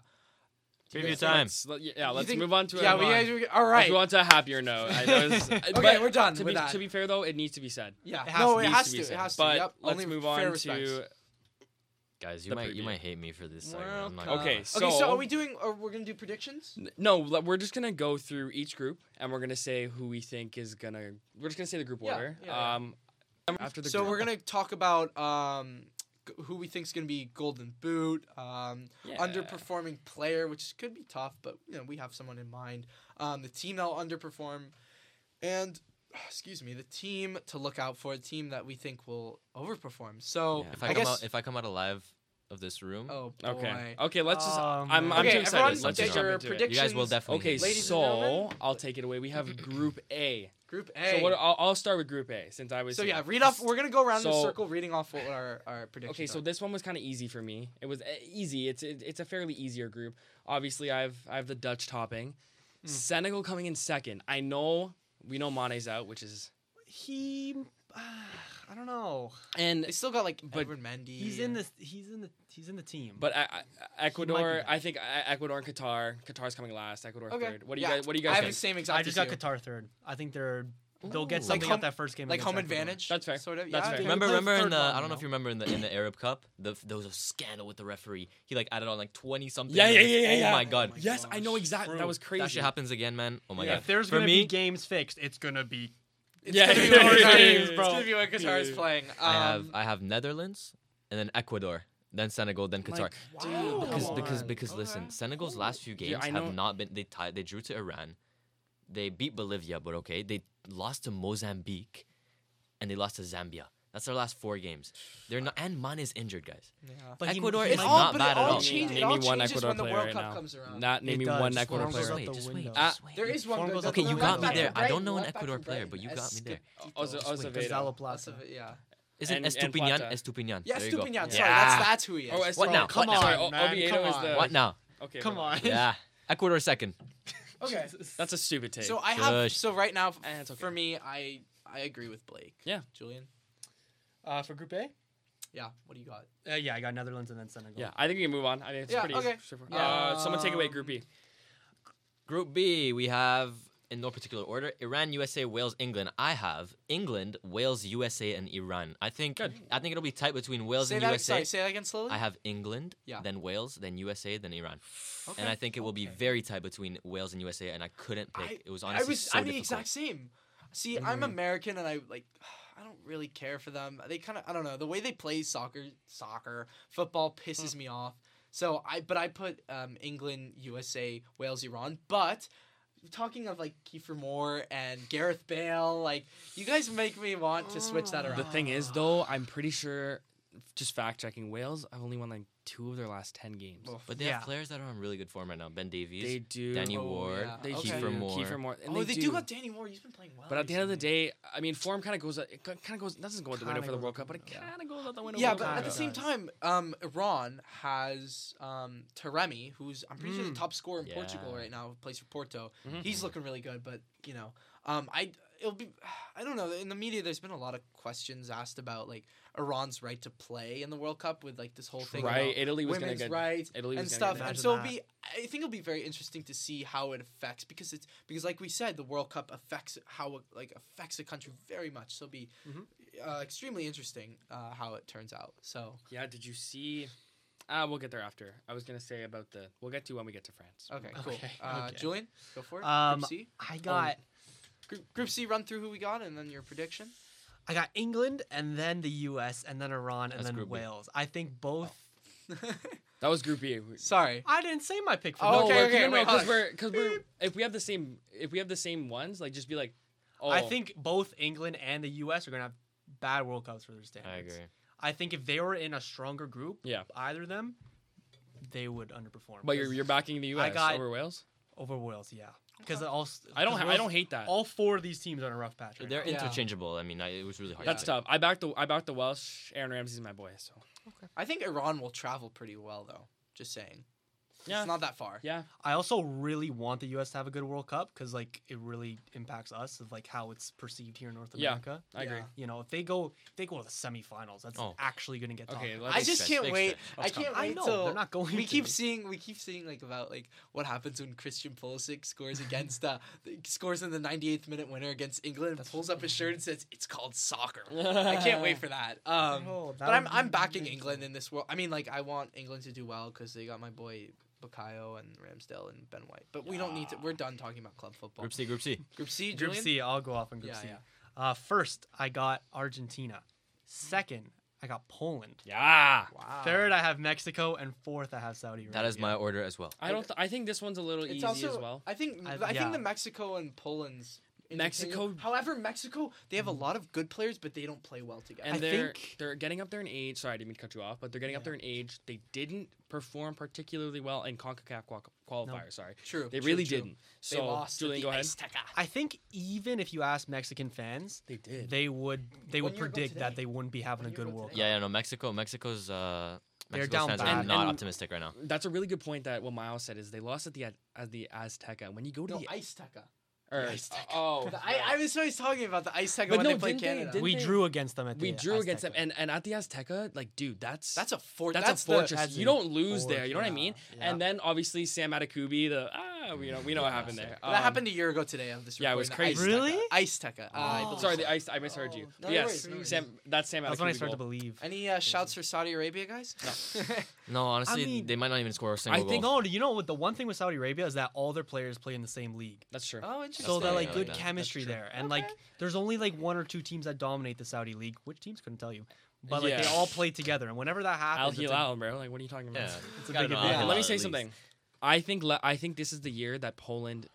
Preview Let's- time. let's- let- yeah, let's think- move on to yeah, a, we move on. guys. were- All Let's move on to a happier note. I know Okay, we're done To with be, that. to be fair though, it needs to be said. Yeah. It has no, it has to to. be It has to. But Yep. let's Only move fair on respects. to Guys, you The might you preview. might hate me for this segment. I'm not gonna Okay, lie. okay, so so- are we doing? Or we're gonna do predictions? N- No, we're just gonna go through each group and we're gonna say who we think is gonna. We're just gonna say the group Yeah, order. yeah, yeah. Um, after the so group. we're gonna talk about um, g- who we think is gonna be Golden Boot, um, Yeah. underperforming player, which could be tough, but you know we have someone in mind. Um, the team that'll underperform, and excuse me, the team to look out for, a team that we think will overperform. So If I, I come guess. out if I come out alive of this room, oh boy. Okay. Okay. Let's just. Oh, I'm. I'm okay, too excited. Let's Let's just jump your jump into it. you guys will definitely. Okay, hate Ladies me. and gentlemen. so I'll take it away. We have Group A. Group A. So what? I'll, I'll start with Group A since I was. So here. yeah, read off. We're gonna go around the So- circle, reading off what our our predictions. Okay, so this one was kind of easy for me. It was uh, easy. It's it, it's a fairly easier group. Obviously, I've I have the Dutch topping. Hmm. Senegal coming in second. I know we know Mane's out, which is He, uh, I don't know. and they still got like but Edward Mendy. He's in and- the he's in the he's in the team. but I, I, Ecuador. I think I, Ecuador and Qatar. Qatar's coming last. Ecuador Okay. third. What do you Yeah. guys? What do you guys? I guys have think? the same exact. I just got you. Qatar third. I think they're they'll get Ooh. something home- out that first game. like home advantage. That's fair. Sort of. That's yeah, fair. Remember, remember in the I don't know know? if you remember in the in the Arab Cup, the, there was a scandal with the referee. He like added on like twenty something. Yeah, yeah, minutes. yeah, yeah, Oh yeah. my god, Oh my yes, I know exactly. True. That was crazy. that shit happens again, man. Oh my Yeah. god. If there's For gonna me, be games fixed, it's gonna be It's Yeah, gonna be yeah, when yeah, it's gonna be when Qatar is playing. Um, I have I have Netherlands and then Ecuador, then Senegal, then Qatar. Like, Dude, wow. because come because on. because Okay. listen, Senegal's last few games I know- have not been they tied they drew to Iran. They beat Bolivia, but okay. They lost to Mozambique and they lost to Zambia. That's their last four games. They're not and Mane is injured, guys. Yeah. But Ecuador he is all, not bad at all all. changes. Name me one Ecuador player right now. Not name me one Ecuador player. out Wait, just wait, window. just wait. There is one. Good goes that- out the Okay, you got me there. from I don't know an Ecuador player, but you got me there. Escobedo. Oz- Azevedo. Gonzalo Plata. Plata, Yeah. Isn't And- and Estupiñán? Estupiñán. Yeah, There you go. Stupinian. Yeah. Sorry, that's that's who he is. Oh, What now? Come What? Sorry, on, man, Oviedo is the. What now? Okay. Come on. Yeah, Ecuador second. Okay. That's a stupid take. So I have. Shush. So right now, Eh, it's okay. for me, I I agree with Blake. Yeah. Julian. Uh, for Group A, Yeah. What do you got? uh, yeah, I got Netherlands and then Senegal. yeah, I think we can move on. I think it's Yeah, pretty okay. straightforward. Yeah. Uh, someone take away Group B. Group B, we have in no particular order: Iran, USA, Wales, England. I have England, Wales, USA, and Iran. I think Good. I think it'll be tight between Wales say and that. USA. Sorry, say that again slowly. I have England, Yeah. then Wales, then USA, then Iran. okay. And I think it will be okay. very tight between Wales and USA, and I couldn't pick. I- it was I honestly was. so I'm the exact same. See, I'm Mhm. American, and I like. I don't really care for them. They kind of. I don't know the way they play soccer. Soccer, football pisses Hmm. me off. So I. But I put um, England, USA, Wales, Iran. But talking of like Kiefer Moore and Gareth Bale, like you guys make me want to switch that around. The thing is, though, I'm pretty sure, just fact checking, Wales have only won like two of their last 10 games. Oof. But they Yeah. have players that are on really good form right now. Ben Davies, They do. Danny Oh, Ward, yeah. They Okay. do. Kiefer Moore. Kiefer Moore. And oh, they, they, do. got Danny Moore. He's been playing well. But at the end of the day, I mean, form kind of goes. It kind of goes. Doesn't go out the window Kinda for the World Cup, but it kind of goes out the window. Yeah, but at the same time, um, Iran has um, Taremi, who's I'm pretty sure the Mm. top scorer in Portugal right now, plays for Porto. Mhm. He's looking really good, but you know, um, I it'll be I don't know. In the media, there's been a lot of questions asked about like Iran's right to play in the World Cup with like this whole thing right? about Italy was gonna women's get. rights Italy and stuff. And so Imagine it'll be I think it'll be very interesting to see how it affects because it's because like we said, the World Cup affects how it like affects a country very much. So it'll be Mm-hmm. Mhm. uh, extremely interesting uh, how it turns out. So yeah. Did you see? Ah, we'll get there after. I was gonna say about the. We'll get to when we get to France. okay, cool. Okay, Uh, okay. Julian, go for it. Um, Group C. I got Group, Group C. Run through who we got and then your prediction. I got England and then the U.S. and then Iran and That's then Group B. Wales. I think both. That was Group B. Sorry. I didn't say my pick for Oh, okay, we're- okay, no, wait, because hold we're because we're if we have the same if we have the same ones, like just be like, oh, I think both England and the U.S. are gonna have bad World Cups for their standards. I agree. I think if they were in a stronger group, Yeah. either of them, they would underperform. But you're 'Cause you're backing the U.S. got- over Wales. over Wales, yeah. Because all s- I don't 'cause ha- I don't hate that. All four of these teams are in a rough patch. Right They're now. Yeah. interchangeable. I mean, I, it was really hard. That's to tough. I backed the I backed the Welsh. Aaron Ramsey's my boy. So I think Iran will travel pretty well though. Just saying. Yeah. It's not that far. Yeah, I also really want the U.S. to have a good World Cup because like it really impacts us of like how it's perceived here in North America. Yeah. America. I agree. You know, if they go if they go to the semifinals, that's Oh. actually gonna get talked Okay, let's- I just stretch, can't big wait. I Let's can't come. I wait know, till they're not going we to. keep seeing we keep seeing like about like what happens when Christian Pulisic scores against uh scores in the 98th minute winner against England pulls up his shirt and says it's called soccer. I can't wait for that. Um, Oh, that but I'm I'm backing amazing. England in this world. I mean, like I want England to do well because they got my boy Bukayo and Ramsdale and Ben White. But we don't need to. We're done talking about club football. Group C, Group C. Group C, Group Julian? C, I'll go off in Group Yeah, C. yeah. Uh, first, I got Argentina. Second, I got Poland. yeah. Wow. Third, I have Mexico, and fourth, I have Saudi Arabia. That is my order as well. I don't. Th- I think this one's a little It's easy also, as well. I think I- I, yeah. think the Mexico and Poland's Mexico- interchangeable. However, Mexico they have a lot of good players, but they don't play well together. And I they're think- they're getting up there in age. Sorry, I didn't mean to cut you off, but they're getting up there in age. They didn't perform particularly well in Concacaf qual- qualifier. Sorry, true. they true, really true. didn't. They lost. Julian, go the ahead. Azteca. I think even if you ask Mexican fans, They did. they would they One would predict that they wouldn't be having a One year good World. Cup. Yeah, yeah, no, Mexico, Mexico's uh, They're down fans bad. are not And- optimistic right now. That's a really good point that what Miles said is they lost at the at the Azteca. When you go to No, the Azteca. Or, the Azteca. oh, The- I, I was always talking about the Ice But when no, they played didn't they- we they- drew against them at we the drew against them, and and at the Azteca, like dude, that's that's a fort. that's, that's a fortress. that's you don't lose there. You know what I mean? yeah. And then obviously Sam Adekugbe, the ah, we know we know what happened there. that Um, happened a year ago today. Of this yeah, it was crazy. Azteca. Really? Azteca. Uh, I Oh. believe Sorry, the ice. I misheard you. No yes, no worries. Sam. That's Sam That's when I Adekugbe started to believe. Any uh, shouts for Saudi Arabia, guys? No, no honestly, mean, they might not even score a single I think goal. No, you know what? The one thing with Saudi Arabia is that all their players play in the same league. That's true. oh, interesting. So that fair, like good like chemistry there, and like there's only like one or two teams that dominate the Saudi league. Which teams couldn't tell you, but like they all play together, and whenever that Al happens, it's a- Hilal, bro. Like, what are you talking about? Yeah, It's a big know advantage. Al And Hilal let me at say least. something. I think le- I think this is the year that Poland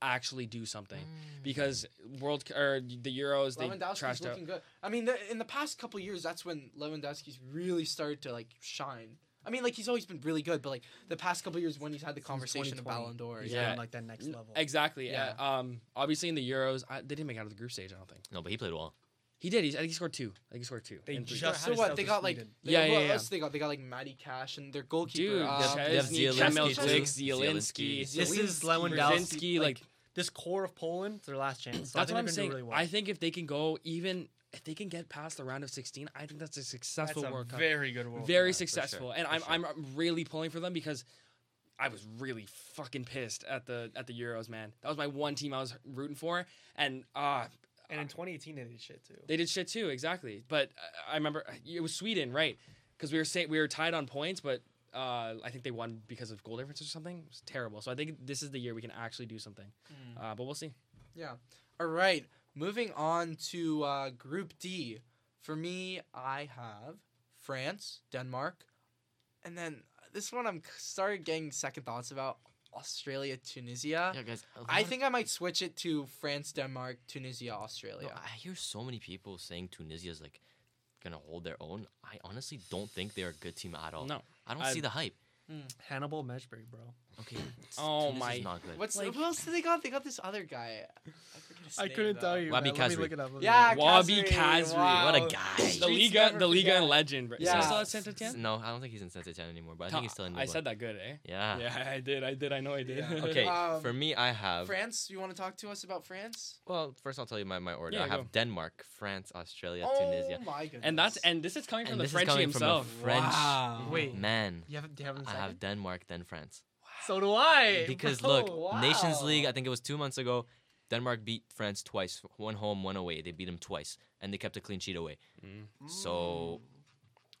actually do something Mm. because World or the Euros they Lewandowski's trashed out. looking good. I mean, the, in the past couple years, that's when Lewandowski's really started to like shine. I mean, like he's always been really good, but like the past couple years when he's had the Since conversation of 2020, Ballon d'Or, he's yeah. on, like that next level. Exactly. Yeah. Yeah. Um. Obviously, in the Euros, I, they didn't make it out of the group stage. I don't think No, but he played well. He did. He's, I think he scored two. I think he scored two. They in three. just So missed what? They got like they, Yeah, yeah, yeah. else they got? They got like Matty Cash and their goalkeeper. Dude, uh, the Szczęsny, they have Zielinski Kamil too. Zielinski. Zielinski. This is Lewandowski. Brzezinski, like this core of Poland, it's their last chance. So that's what I'm saying. really well. I think if they can go even if they can get past the round of 16, I think that's a successful World Cup. very good World very for sure, successful, and I'm sure. I'm really pulling for them because I was really fucking pissed at the at the Euros, man. That was my one team I was rooting for, and uh And in 2018, they did shit too. they did shit too, exactly. But uh, I remember it was Sweden, right? Because we were saying we were tied on points, but uh, I think they won because of goal difference or something. It was terrible. So I think this is the year we can actually do something. Hmm. Uh, but we'll see. Yeah. All right. Moving on to uh, Group D. For me, I have France, Denmark, and then this one I'm started getting second thoughts about Australia, Tunisia. Yeah, guys. a lot I of- think I might switch it to France, Denmark, Tunisia, Australia. No, I hear so many people saying Tunisia's like gonna hold their own. I honestly don't think they're a good team at all. No. I don't I- see the hype. Mm, Hannibal Mejbri, bro. Okay. it's- Oh Tunisia's my- Not good. What's Like- who else do they got? They got this other guy. I, forget his I name, couldn't though. tell you. Wahbi man. Let me Khazri. look it up. let me Yeah, look it up. Wahbi Khazri, Kazri. wow. What a guy. The Streets Liga, never the Liga forget. and legend. bro. Is Yeah. he still at Saint Etienne? No, I don't think he's in Saint Etienne anymore. But I think he's still in. I Nubla. said that good, eh? Yeah. Yeah, I did. I did. I know I did. Yeah. Okay. Um, for me, I have. France, you want to talk to us about France? Well, first I'll tell you my, my order. Yeah, I have go. Denmark, France, Australia, oh Tunisia. my goodness. and that's and this is coming from And the this is Frenchie coming from a himself. French Wow. Wait, man. you have, do you have them I have Denmark, then France. So do I. Because bro. look, Nations. League. I think it was two months ago. Denmark beat France twice, one home, one away. They beat them twice, and they kept a clean sheet away. Mm. So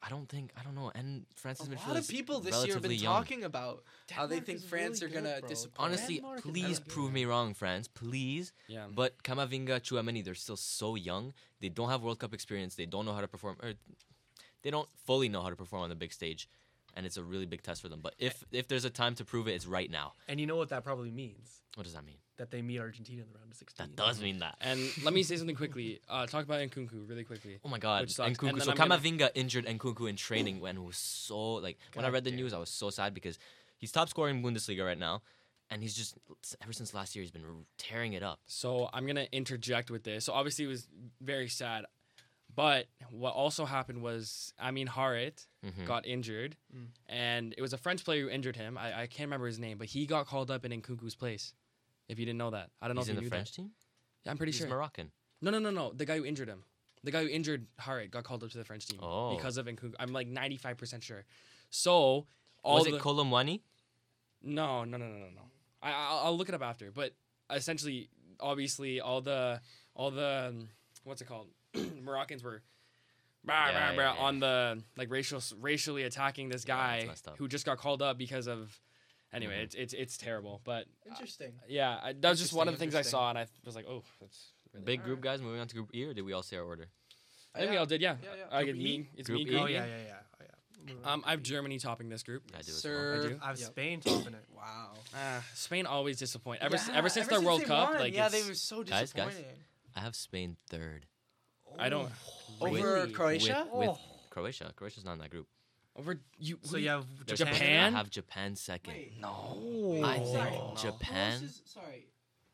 I don't think I don't know. And France France's a midfield lot of people this year have been young. talking about how they Denmark think is France really are gonna bro. disappoint. Honestly, Denmark is please really prove good. me wrong, France. Please. Yeah. But Kamavinga, Chouameni, they're still so young. They don't have World Cup experience. They don't know how to perform, or they don't fully know how to perform on the big stage, and it's a really big test for them. But if if there's a time to prove it, it's right now. And you know what that probably means? What does that mean? That they meet Argentina in the round of 16. That does mean that. And let me say something quickly. Uh, talk about Nkunku really quickly. Oh my God, Which sucks. Nkunku. So I'm gonna- Kamavinga injured Nkunku in training when it was so like when I read the damn. news, I was so sad because he's top scorer in Bundesliga right now, and he's just ever since last year he's been tearing it up. So I'm gonna interject with this. So obviously it was very sad, But what also happened was, I mean, Harit Mhm. got injured, Mm. and it was a French player who injured him. I, I can't remember his name, but he got called up in Nkunku's place. If you didn't know that, I don't know He's if in you the knew French that. team. Yeah, I'm pretty He's sure. Moroccan. No, no, no, no. The guy who injured him, the guy who injured Harit, got called up to the French team Oh. because of Nkunku. I'm like 95 percent sure. So all Was the, it Kolo Muani? no, no, no, no, no, no. I I'll, I'll look it up after. But essentially, obviously, all the all the um, what's it called? Moroccans were. Yeah, yeah, yeah. on the like racial racially attacking this Yeah, guy it's messed up. who just got called up because of anyway Mhm. it's it's it's terrible but uh, Interesting. yeah I, that was just one of the things I saw and I was like oh that's really Big group Alright. guys moving on to group E, or did we all say our order? I think we all did yeah, Yeah, yeah. I Group get E? me it's Group me E? Oh yeah, yeah, yeah. Oh, yeah. um I have Germany topping this group I do as well. I do? I have Yep. Spain topping it. Wow. uh, Spain always disappoint ever s- ever since their World Cup won. like yeah, it's- they were so disappointing. Guys, guys. I have Spain third. I don't Over Really? Croatia. With, with Oh. Croatia. Croatia's not in that group. Over you So you have There's- Japan? I have Japan second. no I think No. Japan. sorry.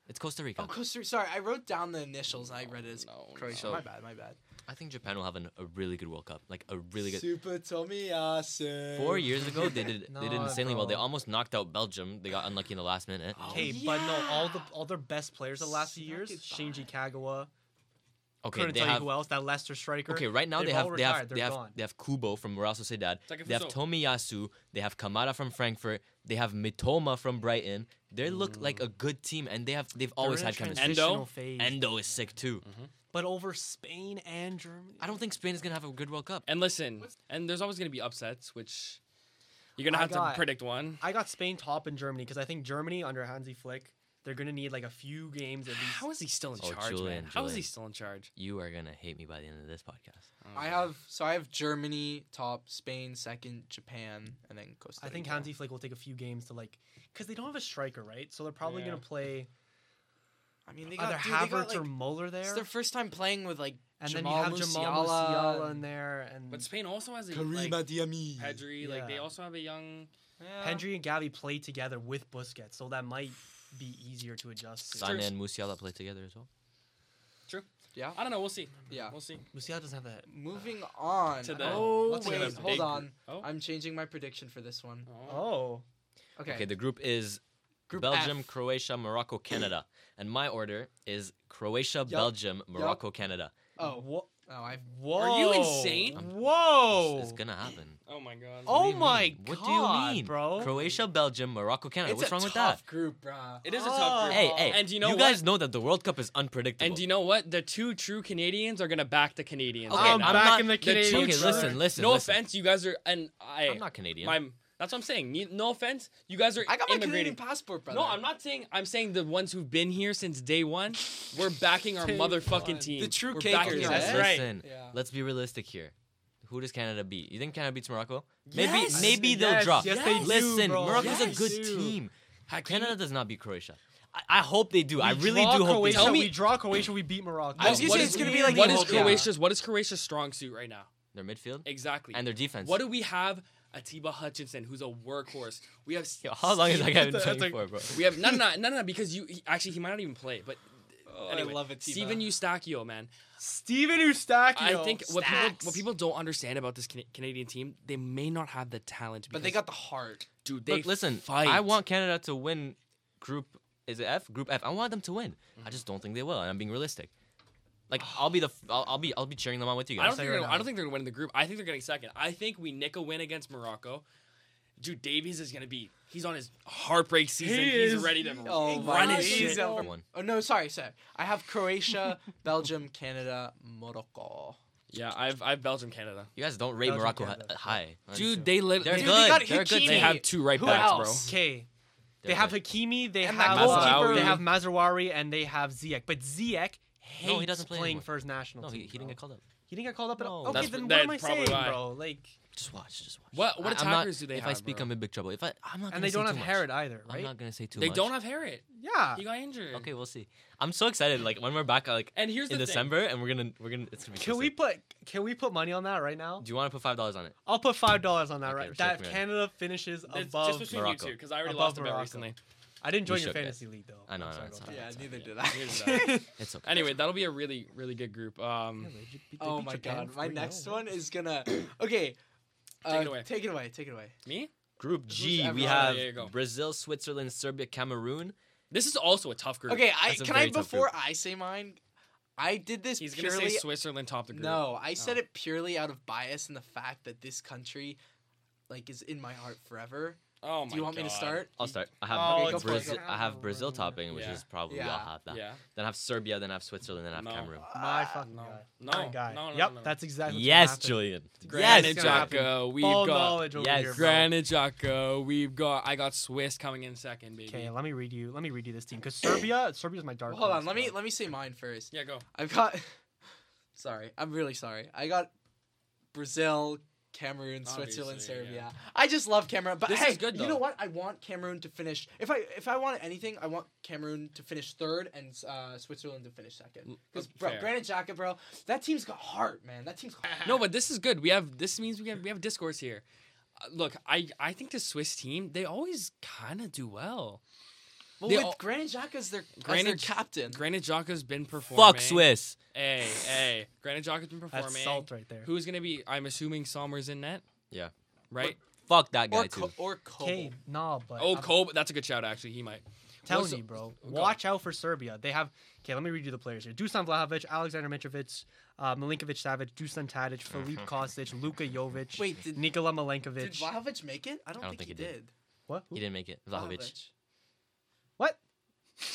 It's Costa Rica. Oh, Costa. Rica. Sorry, I wrote down the initials and I read it as No, Croatia. no. My bad. My bad. I think Japan will have an, a really good World Cup. Like a really good. Super Tomiyasu. Four years ago, they did they did No, insanely well. They almost knocked out Belgium. They got unlucky in the last minute. Oh, Okay, but no, all the all their best players the last few years, Shinji. Kagawa. Okay, couldn't they tell have. you who else. That Leicester striker. Okay, right now they They've they have they have they have Kubo from Real Sociedad. Takefusa. They have Tomiyasu. They have Kamada from Frankfurt. They have Mitoma from Brighton. They look like a good team, and they have they've They're always had chemistry. Endo? transitional phase. Endo is sick too. Mm-hmm. but over Spain and Germany. I don't think Spain is gonna have a good World Cup. and listen and there's always gonna be upsets which you're gonna I have got- to predict one I got Spain top in Germany because I think Germany under Hansi Flick, they're gonna need like a few games at least. How is he still in Oh, charge, Julian, man? How is he Julian. still in charge? You are gonna hate me by the end of this podcast. I have so I have Germany top, Spain second, Japan, and then Costa. I think Rica. Hansi Flick will take a few games to like, because they don't have a striker, right? So they're probably Yeah. gonna play I mean, they either got, dude, they Havertz got, or like, Muller there, It's their first time playing with like and Jamal then you have Jamal Musiala Musiala in there, and But Spain also has a Karim like, Adeyemi. Pedri. Like they Yeah. also have a young. Yeah. Pedri and Gavi play together with Busquets, so that might be easier to adjust. To. Sane and Musiala play together as well. True. Yeah. I don't know. We'll see. Yeah. We'll see. Musiala doesn't have that. Uh, Moving on. To the- oh Let's wait, hold on. Oh. I'm changing my prediction for this one. Oh. oh, Okay. Okay, the group is Group Belgium, F. Croatia, Morocco, Canada. And my order is Croatia, Belgium, Morocco, Canada. Oh. Wha- Oh, I've. Whoa! Are you insane? Whoa! It's gonna happen. Oh my god. Oh What do oh you my mean? What do you mean, bro? Croatia, Belgium, Morocco, Canada. It's What's a wrong with that? tough that? group, bruh. It is a tough group. Hey, hey, And you know you what? guys know that the World Cup is unpredictable. And do you know what? The two true Canadians are gonna back the Canadians. Okay, I'm now. I'm back not- in the the Canadian. two Okay, true- listen, listen, No listen. offense, you guys are, and I. I'm not Canadian. My, that's what I'm saying. No offense, you guys are I got my immigrating. Canadian passport, brother. No, I'm not saying. I'm saying the ones who've been here since day one. We're backing our motherfucking one. team. The true We're cakers, backing eh? our- That's right. Listen, Yeah. let's be realistic here. Who does Canada beat? You think Canada beats Morocco? Yes. Maybe, maybe they'll Yes, draw. yes, they do, Listen, bro. Morocco's Yes, a good they team. Hakeem- Canada does not beat Croatia. I, I hope they do. I really draw do hope Croatia, they Tell me- we draw Croatia. We beat Morocco. I was gonna say it's gonna be like What the is yeah. Croatia's? What is Croatia's strong suit right now? Their midfield Exactly. and their defense. what do we have? Atiba Hutchinson, who's a workhorse. We have. Yo, how long is that guy been playing like- for, bro? We have no, no, no, no, no. Because you he, actually he might not even play. But Oh, anyway, I love it. Steven Eustachio, man. Steven Eustachio. I think what people what people don't understand about this Can- Canadian team, they may not have the talent, But they got the heart. dude. They Look, listen. fight. I want Canada to win Group. Is it F? Group F. I want them to win. Mm-hmm. I just don't think they will, and I'm being realistic. Like I'll be the f- I'll, I'll be I'll be cheering them on with you guys. I don't think say they're gonna, now. I don't think they're gonna win the group. I think they're getting second. I think we nick a win against Morocco. Dude, Davies is gonna be. He's on his heartbreak season. He he's is. ready to Oh run his shit. He's a- One. Oh no, sorry, sorry. I have Croatia, Belgium, Canada, Morocco. Yeah, I've I've Belgium, Canada. You guys don't rate Belgium, Morocco hi- Canada. high. Dude, they lit. They're they, Dude, good. they got They're a good Hakimi. they have two right Who backs, else? Okay. They They're have good. Hakimi, they And that have goalkeeper- they have Mazraoui, and they have Ziyech. But Ziyech hates No, he doesn't play playing anymore. for his national No, team. he, he didn't bro. get called up. He didn't get called up at all. No. Okay, That's- then what am I probably saying, why. bro? Like, Just watch, just watch. What- what I- I'm not- attackers do they have? if I speak, bro? I'm in big trouble. If I, I'm not. and gonna they say don't too have much. Harit either, I'm right? not gonna say too much. They much. don't have Harit. Yeah. He got injured. Okay, we'll see. I'm so excited. Like when we're back, uh, like And here's the in thing. December, and we're gonna we're gonna it's gonna be. Can we sick. put Can we put money on that right now? Do you want to put five dollars on it? I'll put five dollars on that. Okay, right, shake that me on. Canada finishes It's above. just between Morocco. you two because I already Above lost a bet Morocco. recently. I didn't join your shook it. fantasy league though. I know, I'm I sorry know, it's about fine. Yeah, It's neither did I. Here's that. It's okay. anyway, that'll be a really really good group. Um, Yeah, they they Oh my Japan god, my 3-0. next one is gonna. Okay, uh, Take it away. Take it away. Take it away. me. Group G, we have there. Brazil, Switzerland, Serbia, Cameroon. This is also a tough group. Okay, I can I very tough before I say mine, I did this He's gonna purely. say Switzerland top the group. no, I said Oh. it purely out of bias and the fact that this country, like, is in my heart forever. Oh my Do you want me to start? I'll start. I have Oh, Okay, go Brazil. I have Brazil topping, which Yeah. is probably we Yeah. all have that. Yeah. Then I have Serbia. Then I have Switzerland. Then I have No. Cameroon. My ah, fucking No. guy. No. My guy. No, no, yep, no, no. that's exactly. what's Yes, gonna happen. Julian. Granit Yes. gonna happen. Xhaka, we've Full got knowledge over Yes. here. Granit Xhaka. We've got. I got Swiss coming in second, baby. Okay, let me read you. Let me read you this team because Serbia. Serbia's my dark. Hold horse, on, let me bro. let me say mine first. Yeah, go. I've got. sorry, I'm really sorry. I got Brazil, Cameroon, Switzerland, Obviously, Serbia. yeah. I just love Cameroon, but This hey, is good, you know what? I want Cameroon to finish. If I if I want anything, I want Cameroon to finish third and uh, Switzerland to finish second. Because bro, Fair. Granit Xhaka, bro, that team's got heart, man. That team's. No, but this is good. We have. This means we have. We have discourse here. Uh, look, I. I think the Swiss team. They always kind of do well. Well, they with all- Granit Xhaka as their, as their captain. Granit Xhaka's been performing. Fuck Swiss. Hey, hey. Granit Xhaka's been performing. That's salt right there. Who's gonna be? I'm assuming Sommer's in net. Yeah. Right. Fuck that guy or too. Co- or Kobel. Okay, nah, but Oh, I'm Kobel. That's a good shout. Actually, he might. telling What's- you, bro. Watch out for Serbia. They have. Okay, let me read you the players here: Dusan Vlahovic, Alexander Mitrovic, uh, Milinkovic Savic, Dusan Tadic, Filip Kostic, Luka Jovic, Wait, did, Nikola did Vlahovic make it? I don't, think, he did. what? He didn't make it. Vlahovic. What?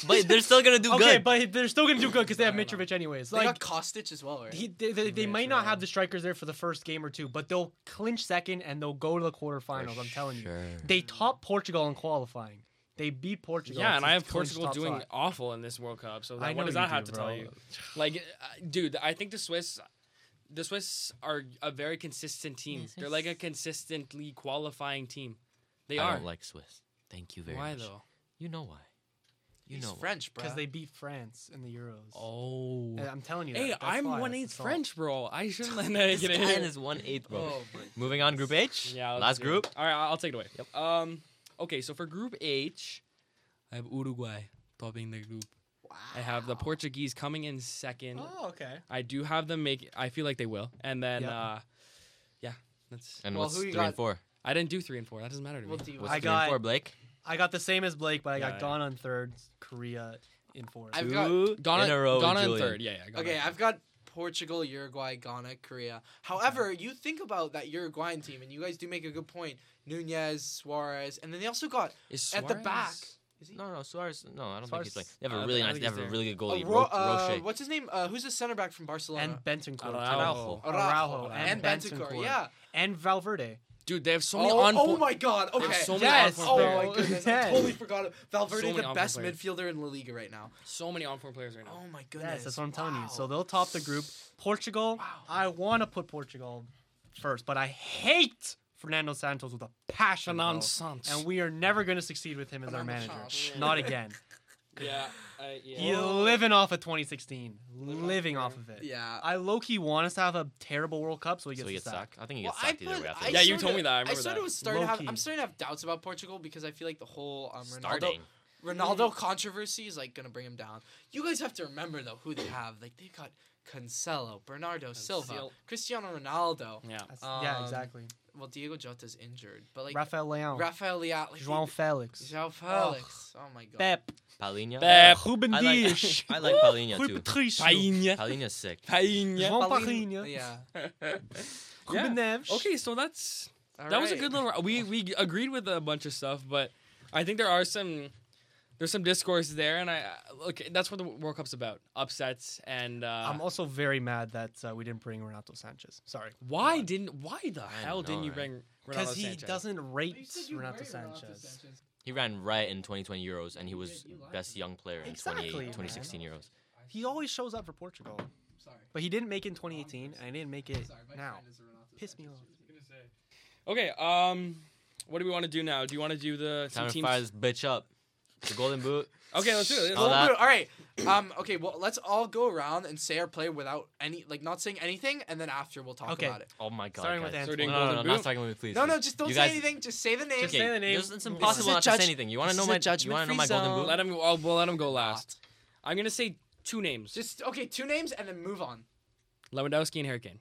But they're still gonna do Okay, good. but they're still gonna do good because they have I don't know. Mitrovic anyways. They Like got Kostic as well, right? he, they, they, they might sure. not have the strikers there for the first game or two, but they'll clinch second and they'll go to the quarterfinals. I'm telling you, they top Portugal in qualifying. They beat Portugal. Yeah, and I have Portugal doing spot. awful in this World Cup. So that, know what does you that have do, to tell bro. you? Like, uh, dude, I think the Swiss, the Swiss are a very consistent team. Yes, They're like a consistently qualifying team. They I are. don't like Swiss. Thank you very Why much. Why though? You know why. You He's know. French, bro. because they beat France in the Euros. Oh. And I'm telling you. Hey, that, that's I'm why, one that's eighth. French, bro. I shouldn't let that This get guy in. is one eighth, bro. Oh, Moving on, Group H. Yeah. let's Last do it. group. All right, I'll take it away. Yep. Um. Okay, so for Group H, I have Uruguay topping the group. Wow. I have the Portuguese coming in second. Oh, okay. I do have them make. I feel like they will, and then Yep. uh, yeah, that's. And Well, what's who you three got? and four? I didn't do three and four. That doesn't matter to me. What do you What's I three got- and four, Blake? I got the same as Blake, but I Yeah, got yeah. Ghana in third, Korea in fourth. I've got- Two Ghana, in a row, Ghana in Julian. third. Yeah, yeah. Ghana Okay, in I've got Portugal, Uruguay, Ghana, Korea. However, you think about that Uruguayan team, and you guys do make a good point. Nunez, Suarez, and then they also got Is at the back. Suarez- Is he? No, no, Suarez. No, I don't think he's playing. They have I a don't really think- I nice. think They have he's a there. really good goalie, Ro- Ro- uh, Roche. what's his name? Uh, who's the center back from Barcelona? and Bentancur. Araujo. Araujo. Araujo and, and Bentancur. Bentancur. Yeah. And Valverde. Dude, they have so many oh, on. oh my God. They have Okay. so many Yes, on Oh form bro. my goodness! I totally forgot it. Valverde, So the best players. midfielder in La Liga right now. So many on form players right now. Oh my goodness! Yes, that's what I'm telling you. So they'll top the group. Portugal, Wow. I want to put Portugal first, but I hate Fernando Santos with a passion. bro. And we are never going to succeed with him as our manager. Santos. Not again. yeah, I, yeah. He's living off of 2016. Living off of it. Yeah. I low key want us to have a terrible World Cup so he So gets he gets sack. sacked. I think he Well, gets I sacked either way. After I this. Yeah, you told me that. I I remember started that. was starting to have. Low-key. I'm starting to have doubts about Portugal because I feel like the whole um, Ronaldo. Ronaldo controversy is like gonna bring him down. You guys have to remember though who they have. Like they got Cancelo, Bernardo Silva, Cancel- Cristiano Ronaldo. Yeah. That's- yeah, Um, exactly. Well, Diego Jota's injured, but like Rafael Leão. Rafael Leao, like, João Felix. João Felix. Oh, my god. Pep. Palhinha. Pep. Ruben I like, Dias. I like Palhinha Rui too. Patricio. Painha. Palhinha's sick. Painha. João Paulinho- Yeah. Ruben Yeah. Neves. Okay, so that's All that was a good little. We we agreed with a bunch of stuff, but I think there are some there's some discourse there, and I look that's what the World Cup's about: upsets and. Uh, I'm also very mad that uh, we didn't bring Renato Sanches. Sorry. why didn't why the I hell know, didn't you right? bring Renato Sanches? Because he Sanches? doesn't rate Renato Sanches. He ran right in 2020 Euros, and he was best young player in Exactly, 28 man. 2016 Euros. He always shows up for Portugal. Sorry. But he didn't make it in 2018, and he didn't make it now. Piss me off. Okay, um, what do we want to do now? Do you want to do the some Time to teams? fire this bitch up. The Golden Boot. Okay, let's do it. All that- All right. Um. Okay. Well, let's all go around and say our play without any, like, not saying anything, and then after we'll talk Okay. about it. Oh my god. Starting with guys. So we're No, no, no, Golden not Boot? starting with me, please. No, no, just don't You say guys- anything. Just say the name. Okay, say the name. It's, it's impossible a not judge- to say anything. You want this to know is a my? You want to judgment-free know my Golden. Boot? Let him. I'll, we'll let him go last. I'm gonna say two names: Just okay. Two names and then move on. Lewandowski and Harry Kane.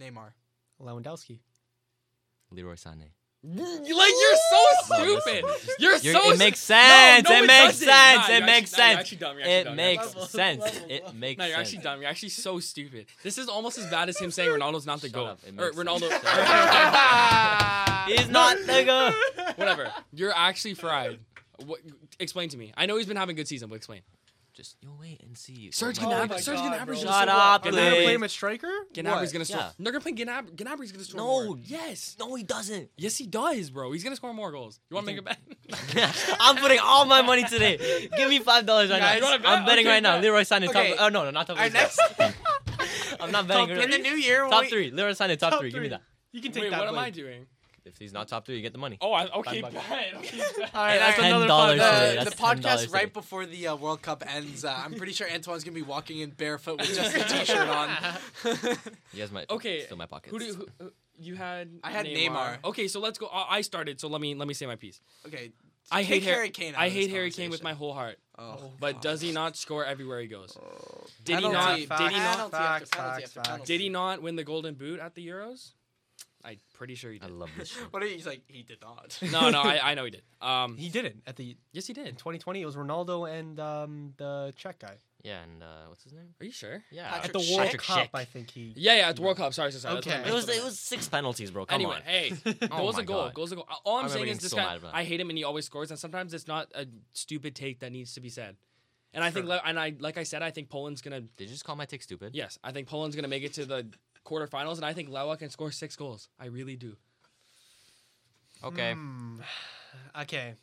Neymar. Lewandowski. Leroy Sané. Like you're so stupid. You're, You're- so it makes sense. no, it it makes doesn't. sense. Nah, it makes actually- nah, you're sense. actually dumb, you're actually It dumb, makes Level, sense. level, It makes No, you're sense. actually dumb. You're actually so stupid. This is almost as bad as him saying Ronaldo's not the Shut goat. Or Ronaldo. He's not nigga. Whatever. You're actually fried. What, explain to me. I know he's been having a good season, but explain. Just you'll wait and see. Serge what my- Oh Gnabry. my Serge God, Gnabry's bro. gonna Shut score. up, Are they gonna play him at striker? Gnabry's gonna score. Yeah. They're gonna play Gnabry. Gnabry's gonna score No. more. Yes. No, he doesn't. Yes, he does, bro. He's gonna score more goals. You want to make a bet? I'm putting all my money today. Give me five dollars right Guys, now. bet? I'm betting Okay, right now. bet. Leroy Sané Okay. top. Oh no, no, not top. Our three. next I'm not betting. in the new year. Top we- three. Leroy Sané top, Top three. Give me that. You can take Wait, that. what am. I doing? If he's not top three, you get the money. Oh, I, okay, Five bet. bucks. Okay, bet. All right, that's Ten another dollars five today, the, that's the $10 podcast today. right before the uh, World Cup ends. Uh, I'm pretty sure Antoine's gonna be walking in barefoot with just a t-shirt on. You guys might Okay, steal my pockets. Who do you, who, who- you had? I had Neymar. Okay, so let's go. I I started, so let me let me say my piece. okay, I kick hate Har- Harry Kane. out I of this hate Harry Kane with my conversation. whole heart. Oh, But God. does he not score everywhere he goes? Did he Penalty, not? Did he not? Facts, after penalty facts, after facts. penalty. Did he not win the Golden Boot at the Euros? I'm pretty sure he did. I love this shit. What are you? He's like he did not. No, no, I, I know he did. Um, He didn't at the yes, he in did. 2020. It was Ronaldo and um, the Czech guy Yeah, and uh, what's his name? Are you sure? Yeah, Patrick at the World Patrick Cup. Schick. I think he. Yeah, yeah, at the World Cup. Sorry, sorry, sorry. That's what I Okay. meant, It was that's what I it was six penalties, bro. Come Anyway, on. hey, Oh goal's my a goal. God. Goal's a goal. All I'm I remember saying is getting this so guy. mad about that. I hate him, and he always scores. And sometimes it's not a stupid take that needs to be said. And I think, Sure. le- and I like I said, I think Poland's gonna. Did you just call my take stupid? Yes, I think Poland's gonna make it to the quarterfinals, and I think Lewa can score six goals. I really do. Okay. Hmm. Okay.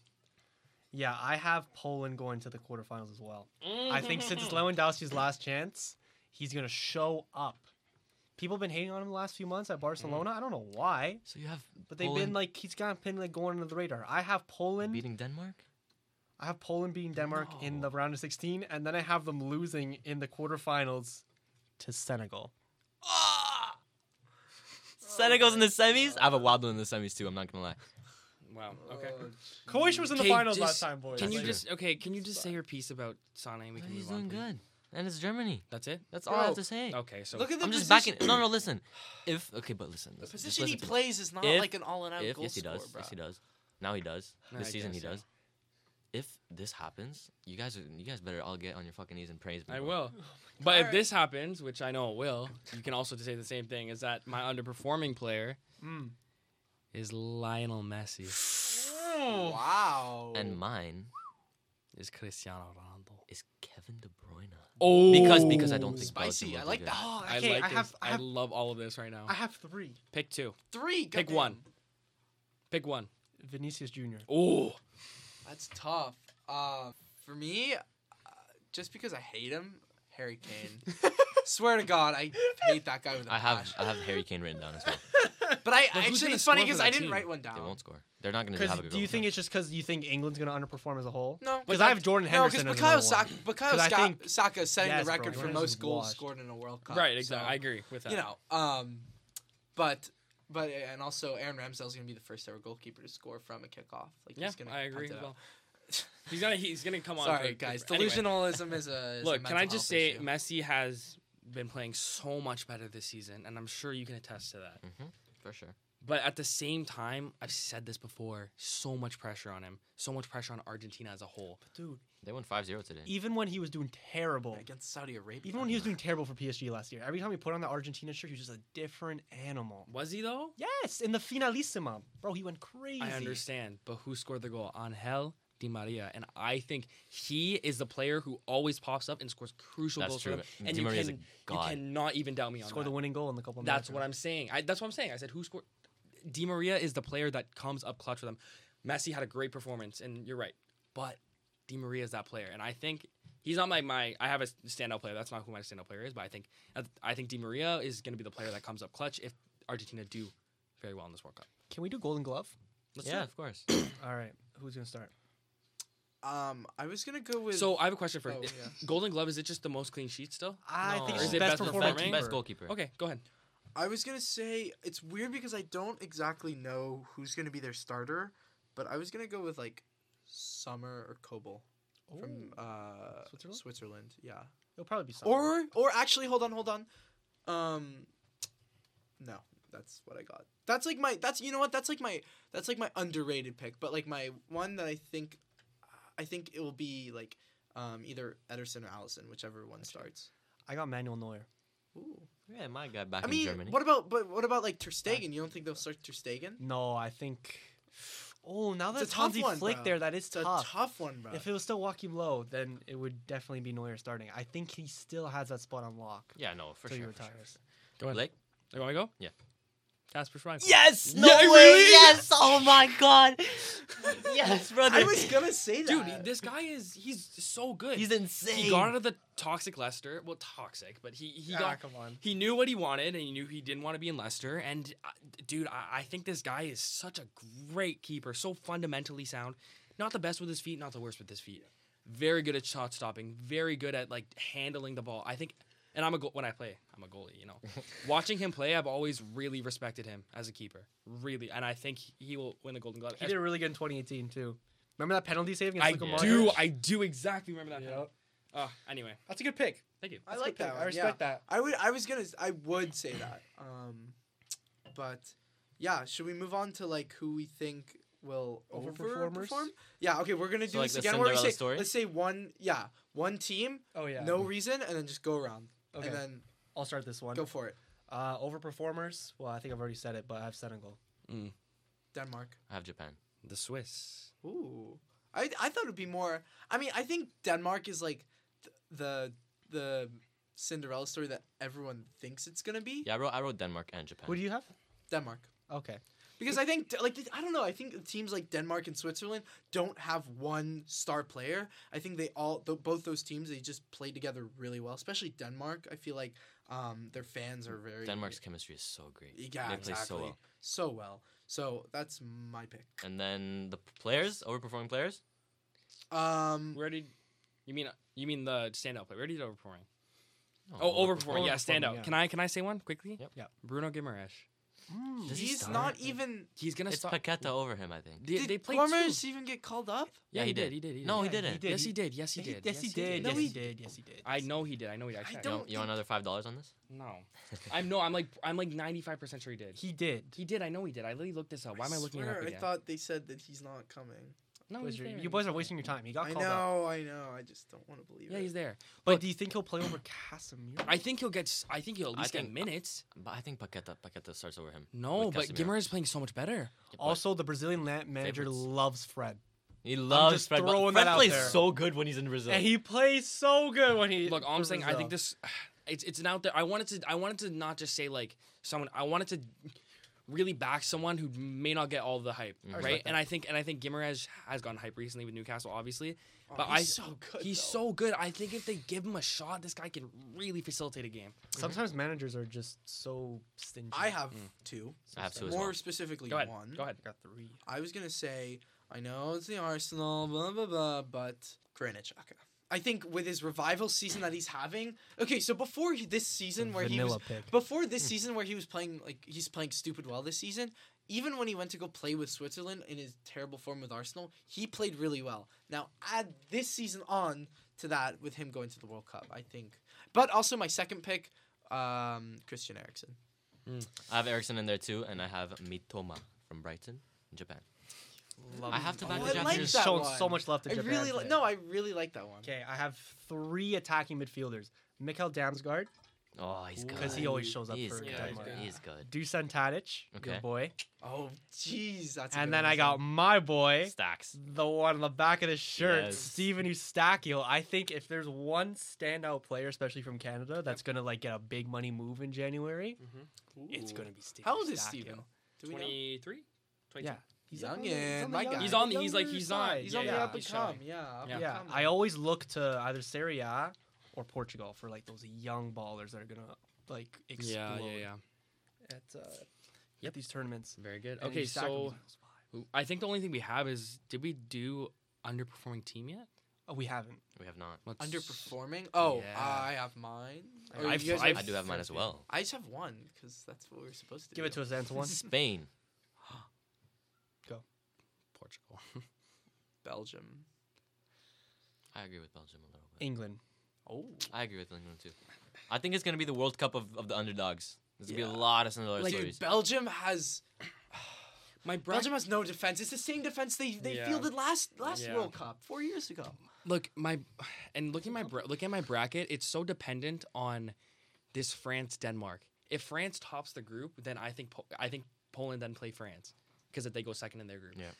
Yeah, I have Poland going to the quarterfinals as well. I think since it's Lewandowski's last chance, he's gonna show up. People have been hating on him the last few months at Barcelona. I don't know why, So you have but they've been like he's kind of been like going under the radar. I have Poland. beating Denmark. I have Poland beating Denmark in the round of 16, and then I have them losing in the quarterfinals to Senegal. Senegal's in the semis. I have a wild one in the semis too. I'm not gonna lie. Wow. Oh, okay. Croatia was in the Okay, finals just- last time, boys. Can you true. just okay? Can you just say your piece about Sane? and We can He's move on, doing please? good, and it's Germany. That's it. That's all I have Bro, to say. Okay. So Look at the I'm just position. backing. No, no, listen. If okay, but listen. The listen, just position he listen to me. plays is not If- like an all-in-out If goal yes, he does. scorer, Yes, he does. Now he does. I This season he guess, yeah. does. If this happens, you guys, you guys better all get on your fucking knees and praise me. I bro. will. But if this happens, which I know it will, you can also say the same thing. Is that my underperforming player Mm. is Lionel Messi? Wow. And mine Is Cristiano Ronaldo? is Kevin De Bruyne. Oh, Because because I don't think Spicy. I like good. that. Oh, I okay, like I have, I I have, love all of this right now. I have three. Pick two. three. Pick goddamn. one. Pick one. Vinicius Jr. Oh, That's tough. Uh, for me, uh, just because I hate him, Harry Kane. Swear to God, I hate that guy with a I have passion. I have Harry Kane written down as well. But I But who's actually, gonna it's funny score for because that I didn't team? write one down. They won't score. They're not gonna Because have a good do you goal. think it's just because you think England's gonna underperform as a whole? No, Because I have Jordan no, because Henderson. as Bukayo another Saka, one. Bukayo 'Cause I Saka, think- Saka is setting Yes, the bro, record for Jordan most goals washed. scored in a World Cup. right. Exactly. So, I agree with that. You know, um, but but and also Aaron Ramsdale's gonna be the first ever goalkeeper to score from a kickoff. Like yeah, he's gonna I agree. Well, he's gonna he's gonna come on. Sorry, for- guys. anyway. Delusionalism is a is a Look, can I just say issue. Messi has been playing so much better this season, and I'm sure you can attest to that. hmm for sure. But at the same time, I've said this before: so much pressure on him, so much pressure on Argentina as a whole. Dude, They won 5-0 today. even when he was doing terrible, against Saudi Arabia. even when he was doing terrible for PSG last year, every time he put on the Argentina shirt, he was just a different animal. Was he though? Yes, in the finalissima, bro, he went crazy. I understand, but who scored the goal? Angel Di Maria, and I think he is the player who always pops up and scores crucial That's goals true. for them. And Di you Maria's a can you cannot even doubt me on Scored that. the winning goal in the Copa That's what I'm saying. I, that's what I'm saying. I said who scored. Di Maria is the player that comes up clutch for them. Messi had a great performance, and you're right. But Di Maria is that player, and I think he's not my my. I have a standout player. That's not who my standout player is, but I think I think Di Maria is going to be the player that comes up clutch if Argentina do very well in this World Cup. Can we do Golden Glove? Let's yeah, do it. of course. All right, who's gonna start? Um, I was gonna go with. So I have a question for Oh, you. yeah. Golden Glove. Is it just the most clean sheets still? I No. think Or he's is the it best best performing performing? Best goalkeeper. Okay, go ahead. I was gonna say it's weird because I don't exactly know who's gonna be their starter, but I was gonna go with like Sommer or Kobel from uh, Switzerland? Switzerland, yeah. It'll probably be something. Or or actually, hold on, hold on. Um, no, that's what I got. That's like my. That's you know what? That's like my. That's like my underrated pick. But like my one that I think, I think it will be like, um, either Ederson or Alisson, whichever one starts. I got Manuel Neuer. Ooh. Yeah, my guy back I in mean, Germany. what about but what about like Ter Stegen? You don't think they'll start Ter Stegen? No, I think. Oh, now It's that a tough Hansi one, Flick bro. there, that is It's a tough. tough one, bro. If it was still Joachim Low, then it would definitely be Neuer starting. I think he still has that spot on lock yeah, no, for till sure. he for sure. retires. Go ahead. Blake? You want to go? Yeah. Kasper Schmeichel. Yes! No way, Yes! Oh my god! yes, brother. I was gonna say that, Dude, this guy is he's so good. He's insane. he got out of the toxic Leicester. Well, toxic, but he he Ah, got come on. he knew what he wanted and he knew he didn't want to be in Leicester. And uh, dude, I, I think this guy is such a great keeper, so fundamentally sound. Not the best with his feet, not the worst with his feet. Very good at shot stopping. Very good at like handling the ball. I think, and I'm a go- when I play, I'm a goalie. You know, watching him play, I've always really respected him as a keeper. Really, and I think he will win the Golden Glove. He did really good in 2018 too. Remember that penalty save against I Luka do. Modric? I do exactly remember that. Yep. penalty. Oh, anyway, That's a good pick. thank you. I That's a like good that. pick. One. I respect yeah. that. I would. I was gonna. I would say that. Um, but yeah, should we move on to like who we think will Overperformers? overperform? Yeah. Okay, we're gonna do So, like, this the again. Where we Cinderella say, story? let's say one. Yeah, one team, Oh yeah. no reason, and then just go around, Okay. and then I'll start this one. go for it. Uh, overperformers. Well, I think I've already said it, but I have Senegal. Denmark. I have Japan. The Swiss. Ooh, I I thought it'd be more. I mean, I think Denmark is like th- the the Cinderella story that everyone thinks it's gonna be. Yeah, I wrote, I wrote Denmark and Japan. What do you have? Denmark. Okay. Because I think like I don't know, I think teams like Denmark and Switzerland don't have one star player. I think they all th- both those teams they just play together really well. Especially Denmark. I feel like um, their fans are very Denmark's chemistry is so great. Yeah, they play exactly. so well. So well. So that's my pick. And then the players, overperforming players. Um, Where did you mean? You mean the standout player? Where did overperforming? No, Oh, overperforming. Yeah, Overperforming, standout. yeah. Can I can I say one quickly? Yep. Yep. Bruno Guimaraes. Does he he's start? not even. He's gonna It's start. Paqueta over him, I think. They, Did they played Gormaz two. even get called up? Yeah, he he did. did. He did. He did. No, he didn't. did. Yes, he did. Yes, he did. Yes, he did. No, Yes, he- he did. Yes, he did. I know he did. I know he. I Actually, I don't want, you want another five dollars on this? No, I'm no. I'm like I'm like 95 percent sure he did. He did. He did. I know he did. I literally looked this up. Why am I looking at it up again? I thought they said that he's not coming. No, Boys he's are- there. you boys are wasting your time. He got I called up. know, I know. I just don't want to believe it. Yeah, it. he's there. But But- do you think he'll play over Casemiro? I think he'll get. s- I think he'll at I least get think- minutes. But I think Paqueta Paqueta starts over him. No, with but Casemiro. Guimaraes is playing so much better. Yeah, but also, the Brazilian la- manager Favorites. loves Fred, he loves just Fred. but throwing Fred that out plays there. so good when he's in Brazil. and he plays so good when he. Look, all I'm for saying, I think this, it's it's an out there. I wanted to, I wanted to not just say like someone. I wanted to really back someone who may not get all the hype, I right? respect And I think, and I think Guimaraes has gotten hype recently with Newcastle, obviously. Oh, But he's I- so good. He's though. so good. I think if they give him a shot, this guy can really facilitate a game. Sometimes managers are just so stingy. I have Mm. two. I have two as More well. specifically, Go one. Go ahead. I got three. I was gonna say I know it's the Arsenal, blah blah blah, but Granit Xhaka. I think with his revival season that he's having. Okay, so before he, this season where he was pick. before this season where he was playing like he's playing stupid well this season, even when he went to go play with Switzerland in his terrible form with Arsenal, he played really well. Now add this season on to that with him going to the World Cup, I think. But also my second pick, um, Christian Eriksen. I have Eriksen in there too, and I have Mitoma from Brighton, Japan. Love I have to back Oh, the I Japanese. like He's that shown one. so much love to I Japan. really li- no, I really like that one. Okay, I have three attacking midfielders: Mikkel Damsgaard, Oh, he's good. because he always shows up He's for good. Denmark. good. He's good. Dusan Tadic, Okay. good boy. Oh, jeez, that's. a And good then one I got my boy, Stacks. the one on the back of the shirt, Yes. Stephen Eustáquio. I think if there's one standout player, especially from Canada, that's gonna like get a big money move in January, mm-hmm. it's Ooh. gonna be Stephen. How old is Eustáquio. Stephen? Do we know? 23? 22. Yeah, he's Youngin, on the- he's on my young- guy. He's on the- the he's like- he's not- side. He's on Yeah, the yeah, up and he's come. showing. Yeah, up Yeah. and Yeah. I always look to either Serie A or Portugal for like those young ballers that are gonna like explode Yeah, yeah, yeah. at uh, at these tournaments. Very good. And Okay, so was in those five. I think the only thing we have is did we do underperforming team yet? Oh, we haven't. We have not. Let's- Underperforming? Oh, Yeah. I have mine. I- Or I've- I've- I do have mine as well. I just have one because that's what we're supposed to Give do. it to us, Antoine. Spain. Portugal. Belgium. I agree with Belgium a little bit. England. Oh. I agree with England too. I think it's gonna be the World Cup of, of the underdogs. There's gonna be a lot of Cinderella Like, stories. Belgium has My bra- Belgium has no defense. It's the same defense they, they Yeah. fielded last last Yeah. World Cup four years ago. look my and look at my bra- look at my bracket. It's so dependent on this France Denmark. If France tops the group, then I think po- I think Poland then play France because if they go second in their group. Yeah.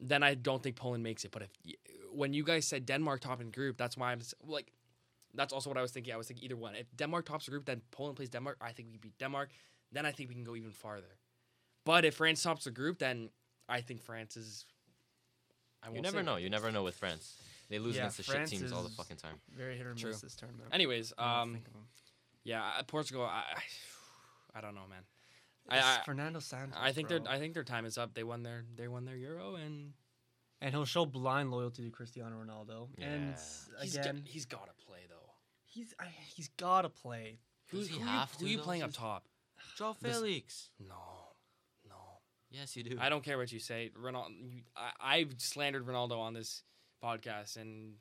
Then I don't think Poland makes it. But if when you guys said Denmark top in group, that's why I'm like. That's also what I was thinking. I was thinking either one. If Denmark tops the group, then Poland plays Denmark. I think we beat Denmark. Then I think we can go even farther. But if France tops the group, then I think France is. I you won't never say know. it. You never know with France. They lose Yeah, against the France shit teams all the fucking time. Very hit or True. miss this tournament. Anyways, um, think of him. yeah, uh, Portugal. I, I, I don't know, man. I, I, Fernando Santos. I think bro. their I think their time is up. They won their they won their Euro, and and he'll show blind loyalty to Cristiano Ronaldo. And Yeah. he's again, got, he's got to play though. he's I, he's gotta play. Who's he who, have you, who to, you playing up top? Joe This- Felix. No, no. Yes, you do. I don't care what you say. Ronaldo, you, I, I've slandered Ronaldo on this podcast, and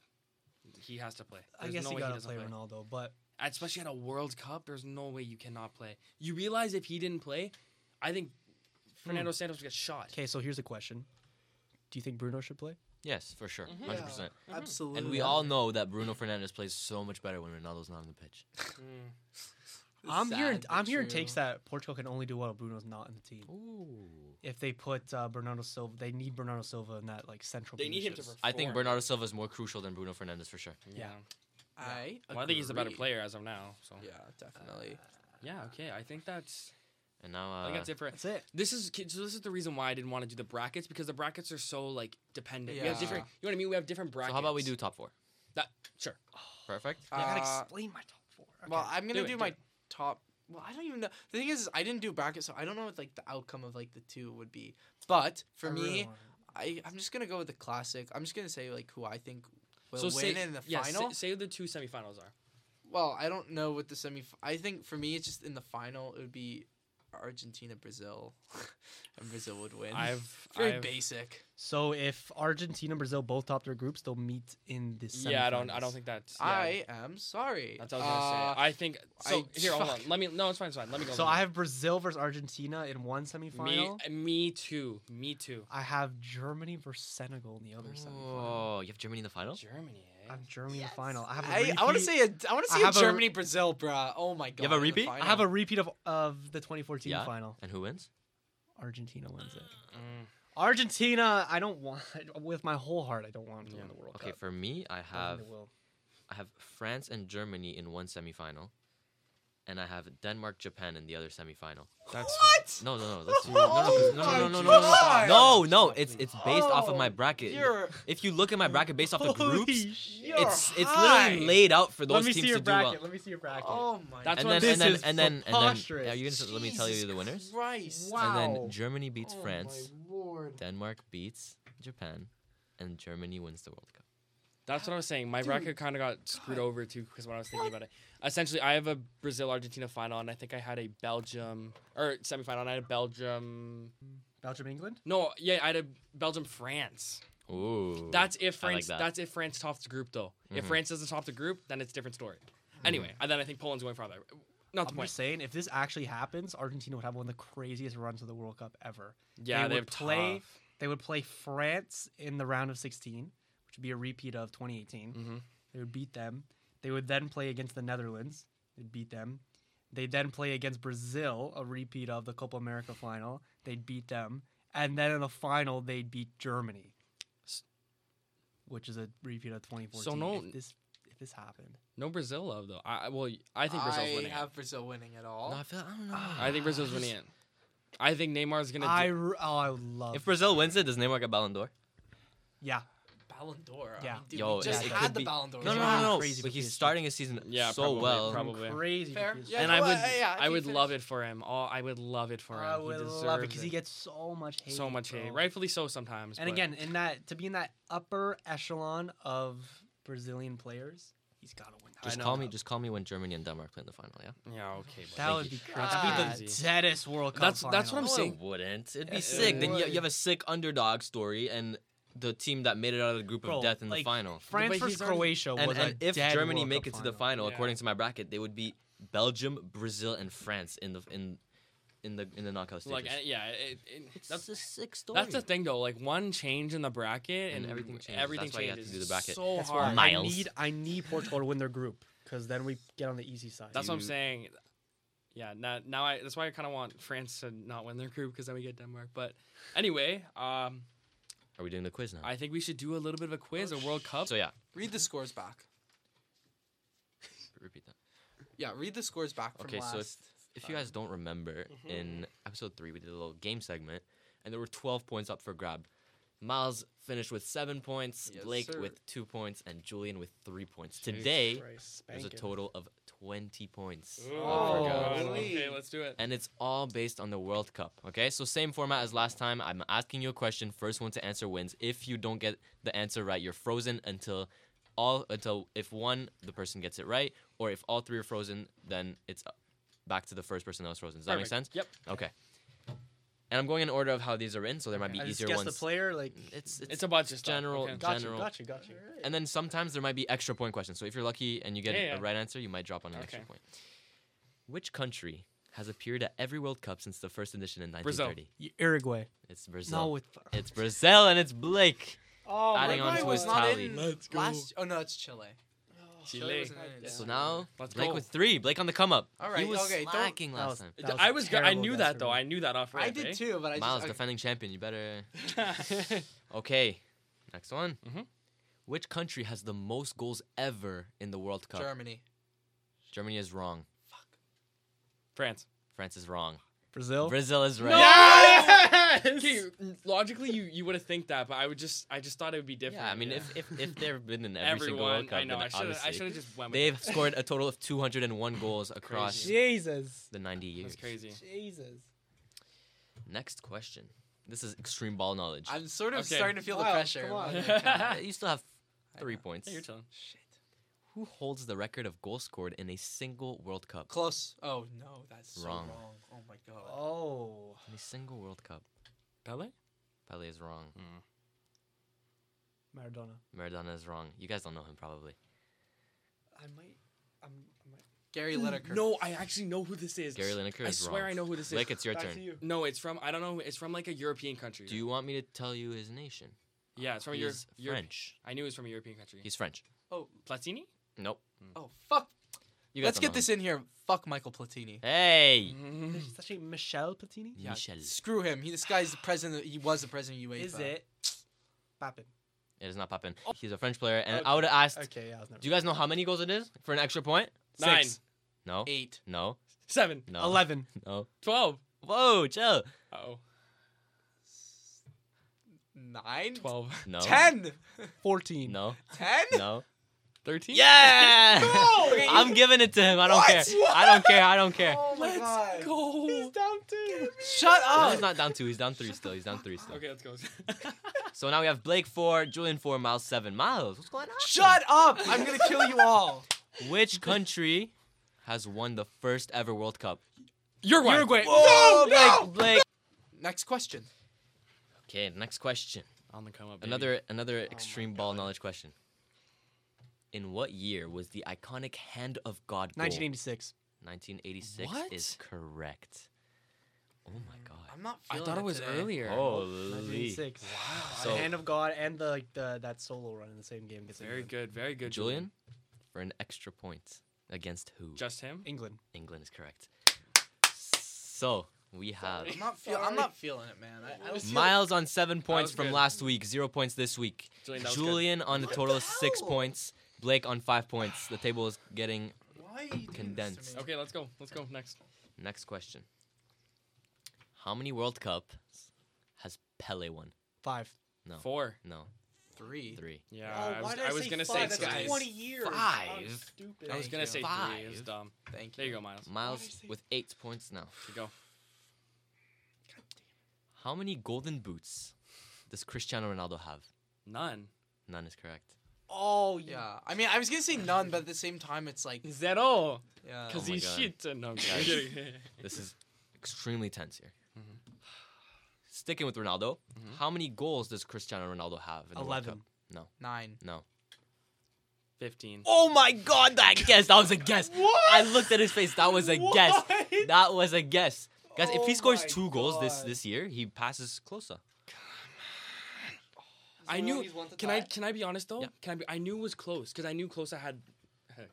he has to play. I There's guess no you way gotta doesn't play Ronaldo, but Especially at a World Cup, there's no way you cannot play. You realize if he didn't play, I think Fernando Santos would get shot. okay. So here's a question: Do you think Bruno should play? Yes, for sure, Mhm. 100 percent. Absolutely. And we all know that Bruno Fernandes plays so much better when Ronaldo's not on the pitch. Mm. I'm hearing Sad, but I'm hearing true. takes that Portugal can only do well if Bruno's not in the team. Ooh. If they put uh, Bernardo Silva, they need Bernardo Silva in that like central. They need him to position. I think Bernardo Silva is more crucial than Bruno Fernandes for sure. Yeah. I. Well, I think he's a better player as of now. So Yeah, definitely. yeah, okay. I think that's And now, I uh, think that's it for That's it. this is so this is the reason why I didn't want to do the brackets because the brackets are so like dependent. We have Yeah. different. You know what I mean? We have different brackets. so how about we do top four? that? Sure. Perfect. I gotta Uh, explain my top four. Well, I'm gonna Do do, it, do my it. top. Well, I don't even know. The thing is, I didn't do bracket, so I don't know what like the outcome of like the two would be. But for I really me, wanna- I I'm just gonna go with the classic. I'm just gonna say like who I think will so win say in the yeah, final. Say, say the two semifinals are. well, I don't know what the semi. I think for me, it's just in the final. It would be Argentina, Brazil, and Brazil would win. I've very I've- basic. So if Argentina and Brazil both top their groups, they'll meet in this. Yeah, I don't. I don't think that's. Yeah, I am sorry. That's what I was gonna Uh, say. I think. So I- here, hold on. Let me. No, it's fine. It's fine. Let me go. So I have Brazil versus Argentina in one go. me. semifinal. Me too. Me too. I have Germany versus Senegal in the other semifinal. Oh, you have Germany in the final? Germany. I have Germany in the final. I have a I, repeat. I want to say a, I want to see a have a- Germany Brazil, bruh. Oh my god. You have a repeat? I I have a repeat of of the 2014 Yeah. final. And who wins? Argentina wins it. Mm. Argentina, I don't want with my whole heart. I don't want them to Yeah. win the World Okay, Cup. for me, I I don't think have. I have France and Germany in one semifinal, and I have Denmark Japan in the other semifinal. That's What? No, no, no. Let's do, no, no, 'cause- no, no, no, no, no, no, no, no. It's it's based off of my Oh, bracket. You're If you look at my bracket based off the groups, it's it's literally laid out for those me teams see your to do well. bracket. Let me see your bracket. Oh my. That's And what then this and then is and then and then preposterous. are you gonna let me tell you the winners? Christ. Wow. And then Germany beats Oh France, my lord. Denmark beats Japan, and Germany wins the World Cup. That's what I was saying. My Dude, bracket kind of got screwed God. over too because when I was thinking about it. Essentially, I have a Brazil Argentina final, and I think I had a Belgium or semifinal, and I had a Belgium. Belgium, England. No, yeah, I had a Belgium France. Ooh. That's if I like France. that. That's if France tops the group, though. If Mhm. France doesn't top the group, then it's a different story. Anyway, and then I think Poland's going farther. Not the I'm point. just saying, if this actually happens, Argentina would have one of the craziest runs of the World Cup ever. Yeah, they they, would have play- tough. They would play France in the round of 16, which would be a repeat of 2018. Mhm. They would beat them. They would then play against the Netherlands. They'd beat them. They'd then play against Brazil, a repeat of the Copa America final. They'd beat them. And then in the final, they'd beat Germany, which is a repeat of 2014. So no- if this if this happened, No Brazil love though. I I- well, I think Brazil's I winning. it. have Brazil winning at all. No, I feel I don't know. I think Brazil's winning it. I think Neymar's gonna. I do, oh I would love If Brazil wins it, does Neymar get Ballon d'Or? yeah Ballon d'Or. I Yeah. mean, dude, Yo, we just it had could the be- Ballon d'Or. No, no, no, no, no. Crazy But for he's PSG. starting his season Yeah, so probably, well. probably. Crazy. Fair. for PSG. Yeah, and no, I would, uh, yeah, I he would love it for him. All I would love it for him. I He would love it because he gets so much hate. so much hate, bro. rightfully so sometimes. And but- again, in that to be in that upper echelon of Brazilian players, he's got to win. that. Just I call me. Just call me when Germany and Denmark play in the final. Yeah. yeah, okay. but- That would be crazy. That'd be the deadest World Cup. That's- that's what I'm No, saying. it wouldn't. It'd be Yes, it sick. Then you, would. you have a sick underdog story and the team that made it out of the group Bro, of death in like, the final. France But versus he's already- Croatia And, was and a if dead Germany World make Cup it to the final. final, Yeah. according to my bracket, they would beat Belgium, Brazil, and France in the in in the in the knockout stages. like, yeah, it, it, it's that's a sick story. that's the thing though. Like one change in the bracket and, And everything changes. Everything That's why you have to do the bracket. So That's hard. why I need I need Portugal to win their group because then we get on the easy side. That's what I'm saying. Yeah, now, now I that's why I kind of want France to not win their group because then we get Denmark. But anyway, um, Are we doing the quiz now? I think we should do a little bit of a quiz, a World Cup. so yeah, Read the scores back. repeat that. Yeah, read the scores back from Okay, last. so if, if you guys don't remember, mm-hmm. in episode three we did a little game segment, and there were 12 points up for grab. Miles finished with seven points, Yes, Blake sir. with two points, and Julian with three points. Jesus Today, Christ, there's a spanking. total of 20 points. Oh, Oh, God. Okay, let's do it. And it's all based on the World Cup. Okay, so same format as last time. I'm asking you a question. First one to answer wins. If you don't get the answer right, you're frozen until all until if one the person gets it right, or if all three are frozen, then it's uh, back to the first person that was frozen. Does that make sense? Yep. Okay. And I'm going in order of how these are in, so there might be I just easier guess ones. the player like mm, It's it's, It's a bunch of stuff. general- okay. got general- you, got you, got you. and then sometimes there might be extra point questions. So if you're lucky and you get Yeah, a yeah. right answer, you might drop on an extra point. Which country has appeared at every World Cup since the first edition in 1930? Brazil. 1930? Uruguay. It's Brazil. No, with It's Brazil and it's Blake. oh, Adding on Uruguay to was his not tally. in Let's go. last. Oh no, it's Chile. Chile. wasn't in it. So now Let's Blake go. with three. Blake on the come up. All right. he was okay, don't- slacking That last was- time. that was I was. go- I knew that though. I knew that off. I did eh? too, but I Miles, just. defending champion. You better. Okay, next one. Mhm. Which country has the most goals ever in the World Cup? Germany. Germany is wrong. Fuck. France. France is wrong. Brazil. Brazil is right. Yes! Okay, logically you you would have think that, but I would just I just thought it would be different. Yeah, I mean, if, if if they've been in every single World Cup, I know I should I should have just went with they've it. scored a total of 201 goals across Jesus. the 90 years. That's crazy. Jesus. Next question. This is extreme ball knowledge. I'm sort of Okay. starting to feel the pressure. come on. You still have three know. points. Hey, your turn. Shit. Who holds the record of goals scored in a single World Cup? Close. Oh no, that's so Wrong. wrong. Oh my god. Oh. In a single World Cup. Pele? Pele is wrong. Hmm. Maradona. Maradona is wrong. You guys don't know him probably. I might. I'm. I might. Gary Lineker. No, I actually know who this is. Gary Lineker I is swear wrong. I know who this is. Blake, it's your Back turn. to you. No, it's from I don't know. It's from like a European country. Do you want me to tell you his nation? Yeah, it's from He's Europe- French. I knew it was from a European country. He's French. Oh, Platini. Nope. Hmm. Oh fuck. You guys Let's don't get know this in here. Fuck Michael Platini. him. Hey, It's actually Michel Platini. Yeah, Michel. Screw him. He this guy's the president. He was the president of UEFA. Is it? Papin. It is not Papin. He's a French player, and I Okay. would have asked. Okay, yeah, I was never. Do you guys know how many goals it is for an extra point? Nine. Six. No. Eight. No. Seven. No. Eleven. No. Twelve. Whoa, chill. Oh. Nine. Twelve. No. Ten. Fourteen. No. Ten. No. Thirteen. Yeah. No! I'm giving it to him. I don't What? care. I don't care. I don't care. Oh my Let's god. go. down two. Shut No, up. he's not down two. He's down three still. He's down three still. Okay, let's go. So now we have Blake four, Julian four, Miles seven. Miles, what's going on? Shut up. I'm gonna kill you all. Which country has won the first ever World Cup? Uruguay. Uruguay. Whoa, oh, Blake, no. Blake. Next question. Okay, next question. On the come up. baby. Another another oh my extreme ball knowledge question. In what year was the iconic Hand of God goal? 1986. 1986 What? is correct. Oh my god. I'm not I thought it was today. earlier. Holy. 1986. So- the hand of God and the like the that solo run in the same game. against Very good. Very good. Julian, for an extra point against who? Just him. England. England is correct. So we have I'm not feel. I'm not feeling it, man. I, I was Miles on seven points from good. last week, zero points this week. Julian, that was good. Julian on a total of six points. Blake on five points. The table is getting Why are you doing this to Condensed. Okay, let's go. Let's go next. next question. How many World Cups has Pele won? Five. No. Four. No. Three. Three. Yeah, Oh, I why was, did I was say gonna five? say That's guys. 20 years. Five. I'm stupid. I was gonna you. say three. It was Five. dumb. Thank you. There you go, Miles. Miles did I with eight points now. You go. How many golden boots does Cristiano Ronaldo have? None. None is correct. Oh, yeah. Yeah. I mean, I was gonna say none, but at the same time, it's like Zero. yeah. Because Oh my he's God. shit. No, I'm Guys. kidding. This is extremely tense here. Mhm. Sticking with Ronaldo, Mhm. how many goals does Cristiano Ronaldo have in the World 11. Cup? nine. No. 15. Oh my god, that guess! That was a guess. What? I looked at his face. That was a guess. What? That was a guess. Guys, if he Oh scores my two goals this God. this year, he passes closer. I knew. Can I can I be honest though? Yeah. Can I be? I knew it was close because I knew close. I had.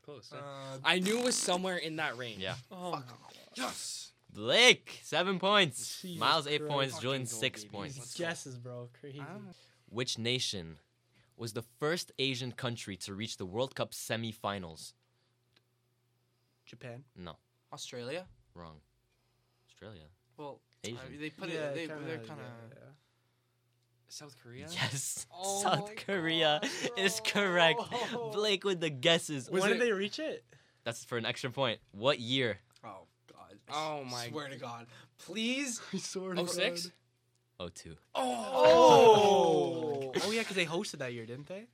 close. huh? Uh, I knew it was somewhere in that range. Yeah. Oh, Fuck. Yes. Blake, seven points. Jesus Miles, eight Christ. points. Julian, six babies. points. Let's guesses, bro. Crazy. Which nation was the first Asian country to reach the World Cup semifinals? Japan. No, Australia. wrong. Australia. Well, Asian. I mean, they put Yeah, it. They, kinda, they're kind of. Yeah, yeah. South Korea. Yes. Oh South Korea God, is correct. bro. Blake with the guesses. Was when it- did they reach it? That's for an extra point. What year? Oh God. Oh my Swear to God. Please. I swear Oh six. Oh, two. Oh. oh, oh yeah, because they hosted that year, didn't they?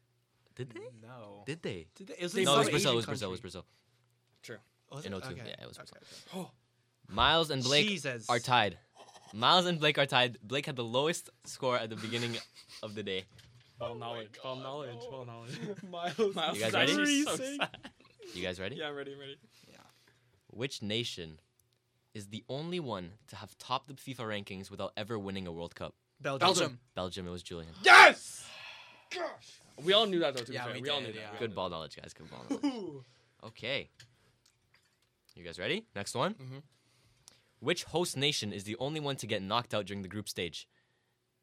Did they? No. Did they? Did they? It was They no, it was some Brazil. It was Brazil. It was country. Brazil. Was In it? 02, Okay. yeah, it was Brazil. okay. Miles and Blake Jesus. are tied. Miles and Blake are tied. Blake had the lowest score at the beginning of the day. Well knowledge. Well knowledge. Well knowledge. Miles. Miles You guys is ready? actually so You guys ready? Yeah, I'm ready. I'm ready. Yeah. Which nation is the only one to have topped the FIFA rankings without ever winning a World Cup? Belgium. Belgium. Belgium. It was Julian. Yes. Gosh. We all knew that though. To be Yeah, fair. we we, all knew yeah. that. Good ball knowledge, guys. Good ball knowledge. Ooh. Okay. You guys ready? Next one. Mhm. Which host nation is the only one to get knocked out during the group stage?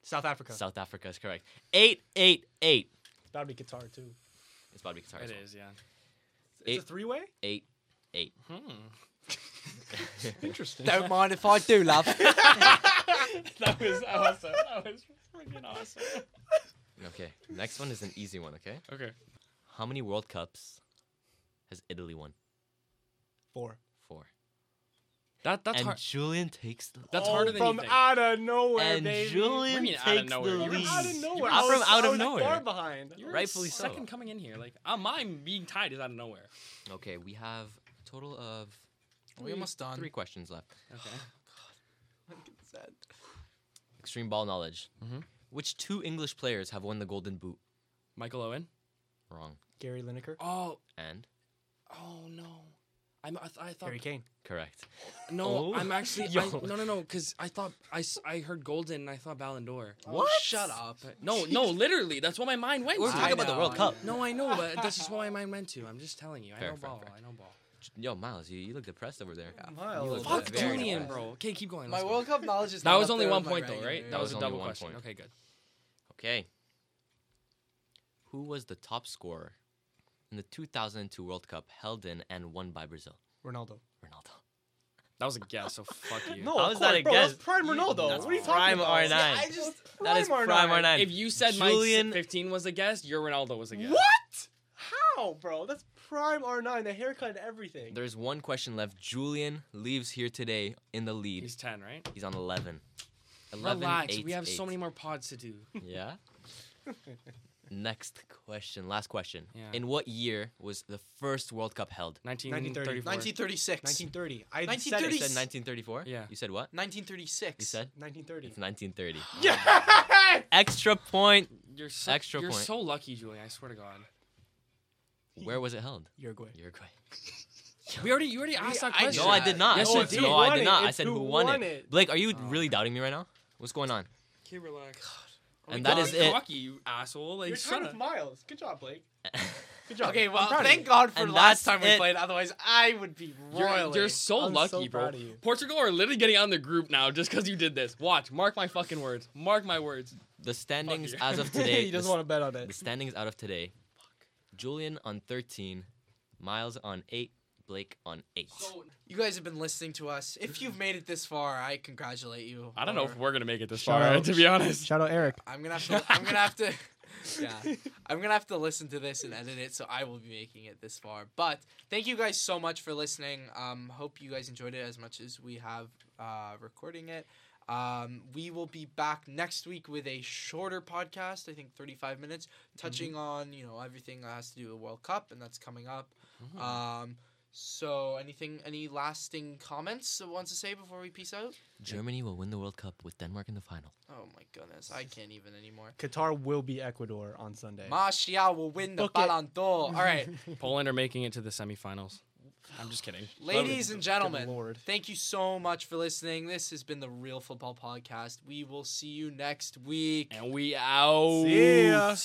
South Africa. South Africa is correct. Eight, eight, eight. That'd be Qatar too. It's about to be Qatar. as It well. is. Yeah. It's Eight. a three-way. Eight, eight. Hmm. Interesting. Don't mind if I do, love. that was awesome. That was freaking awesome. okay. Next one is an easy one. Okay. Okay. How many World Cups has Italy won? Four. Four. That that's and hard. Julian takes the. That's Oh, harder than you from think. out of nowhere, and baby. Julian What do you mean takes out of nowhere? the You were lead. out of nowhere. I'm I from out of nowhere. Far behind. You were Rightfully so. second coming in here. Like uh, mine being tied is out of nowhere. Okay, we have a total of. We almost done. Three questions left. Okay. Extreme ball knowledge. Mhm. Which two English players have won the Golden Boot? Michael Owen. Wrong. Gary Lineker. Oh. And Oh no. I'm, I, th- I thought Gary Kane. correct. no. Oh. I'm actually Yo. I, no no no because I thought I, s- I heard Golden and I thought Ballon d'Or. What? shut up. No no literally that's what my mind went We're to. talking about the know, World I Cup. No, I know, but that's just what my mind went to. I'm just telling you. I Fair, know fair, ball. fair. I know ball. Yo, Miles, you, you look depressed over there. Miles. look Fuck very Julian, depressed. bro. Okay, keep going. My let's go. World Cup knowledge is. That not was up only there one with my point though, regular. right? yeah. That was a was only double one question. point. Okay, good. Okay. Who was the top scorer in the 2002 World Cup held in and won by Brazil? Ronaldo. Ronaldo. That was a guess, so fuck you. No, How of is that a bro, guess? That's prime Ronaldo. That's what are you prime talking about? Prime R9. I just. That is Prime prime R9. R9. If you said Julian- my 15 was a guess, your Ronaldo was a guess. What? How, bro? That's prime R9. The haircut and everything. There's one question left. Julian leaves here today in the lead. He's 10, right? He's on 11. 11 Relax. eight, we have so many more pods to do. Yeah. Next question. Last question. Yeah. In what year was the first World Cup held? 1934. 1936. 1930. I 1930. You said said 1934? Yeah. You said what? 1936. You said? 1930. It's 1930. Yeah. Extra point. You're so, Extra You're point. so lucky, Julian. I swear to God. Where was it held? Uruguay. Uruguay. We already, you already asked that question. No, I did not. Yes, no, you did. no, I did it? not. I said who who won, won it. it. Blake, are you Oh. really doubting me right now? What's going on? Okay, relax. And that is it. Cocky, you asshole. Like, You're shut tied up. with Miles. Good job, Blake. Good job. Okay, well, thank. God for And last time we it. played. Otherwise, I would be You're, royally. you're so I'm lucky, so bro. proud of you. Portugal are literally getting on the group now just because you did this. Watch. Mark my fucking words. Mark my words. The standings as of today. he the, doesn't want to bet on it. the standings out of today. Julian on 13, Miles on 8, Blake on 8. So, you guys have been listening to us. If you've made it this far, I congratulate you. I don't know Or- if we're gonna make it this Shout far, out- to be honest. Shout out Eric. I'm gonna have to. I'm gonna have to. yeah. I'm gonna have to listen to this and edit it, so I will be making it this far. But thank you guys so much for listening. Um, hope you guys enjoyed it as much as we have uh, recording it. Um, we will be back next week with a shorter podcast. I think 35 minutes, touching on you know everything that has to do with World Cup, and that's coming up. Um, so anything, any lasting comments that wants to say before we peace out? Germany will win the World Cup with Denmark in the final. Oh my goodness, I can't even anymore. Qatar will be Ecuador on Sunday. Martial will win the Book it. Ballon d'Or. All right. Poland are making it to the semifinals. I'm just kidding. Ladies and Good gentlemen, Lord. thank you so much for listening. This has been the Real Football Podcast. We will see you next week. And we out. See ya.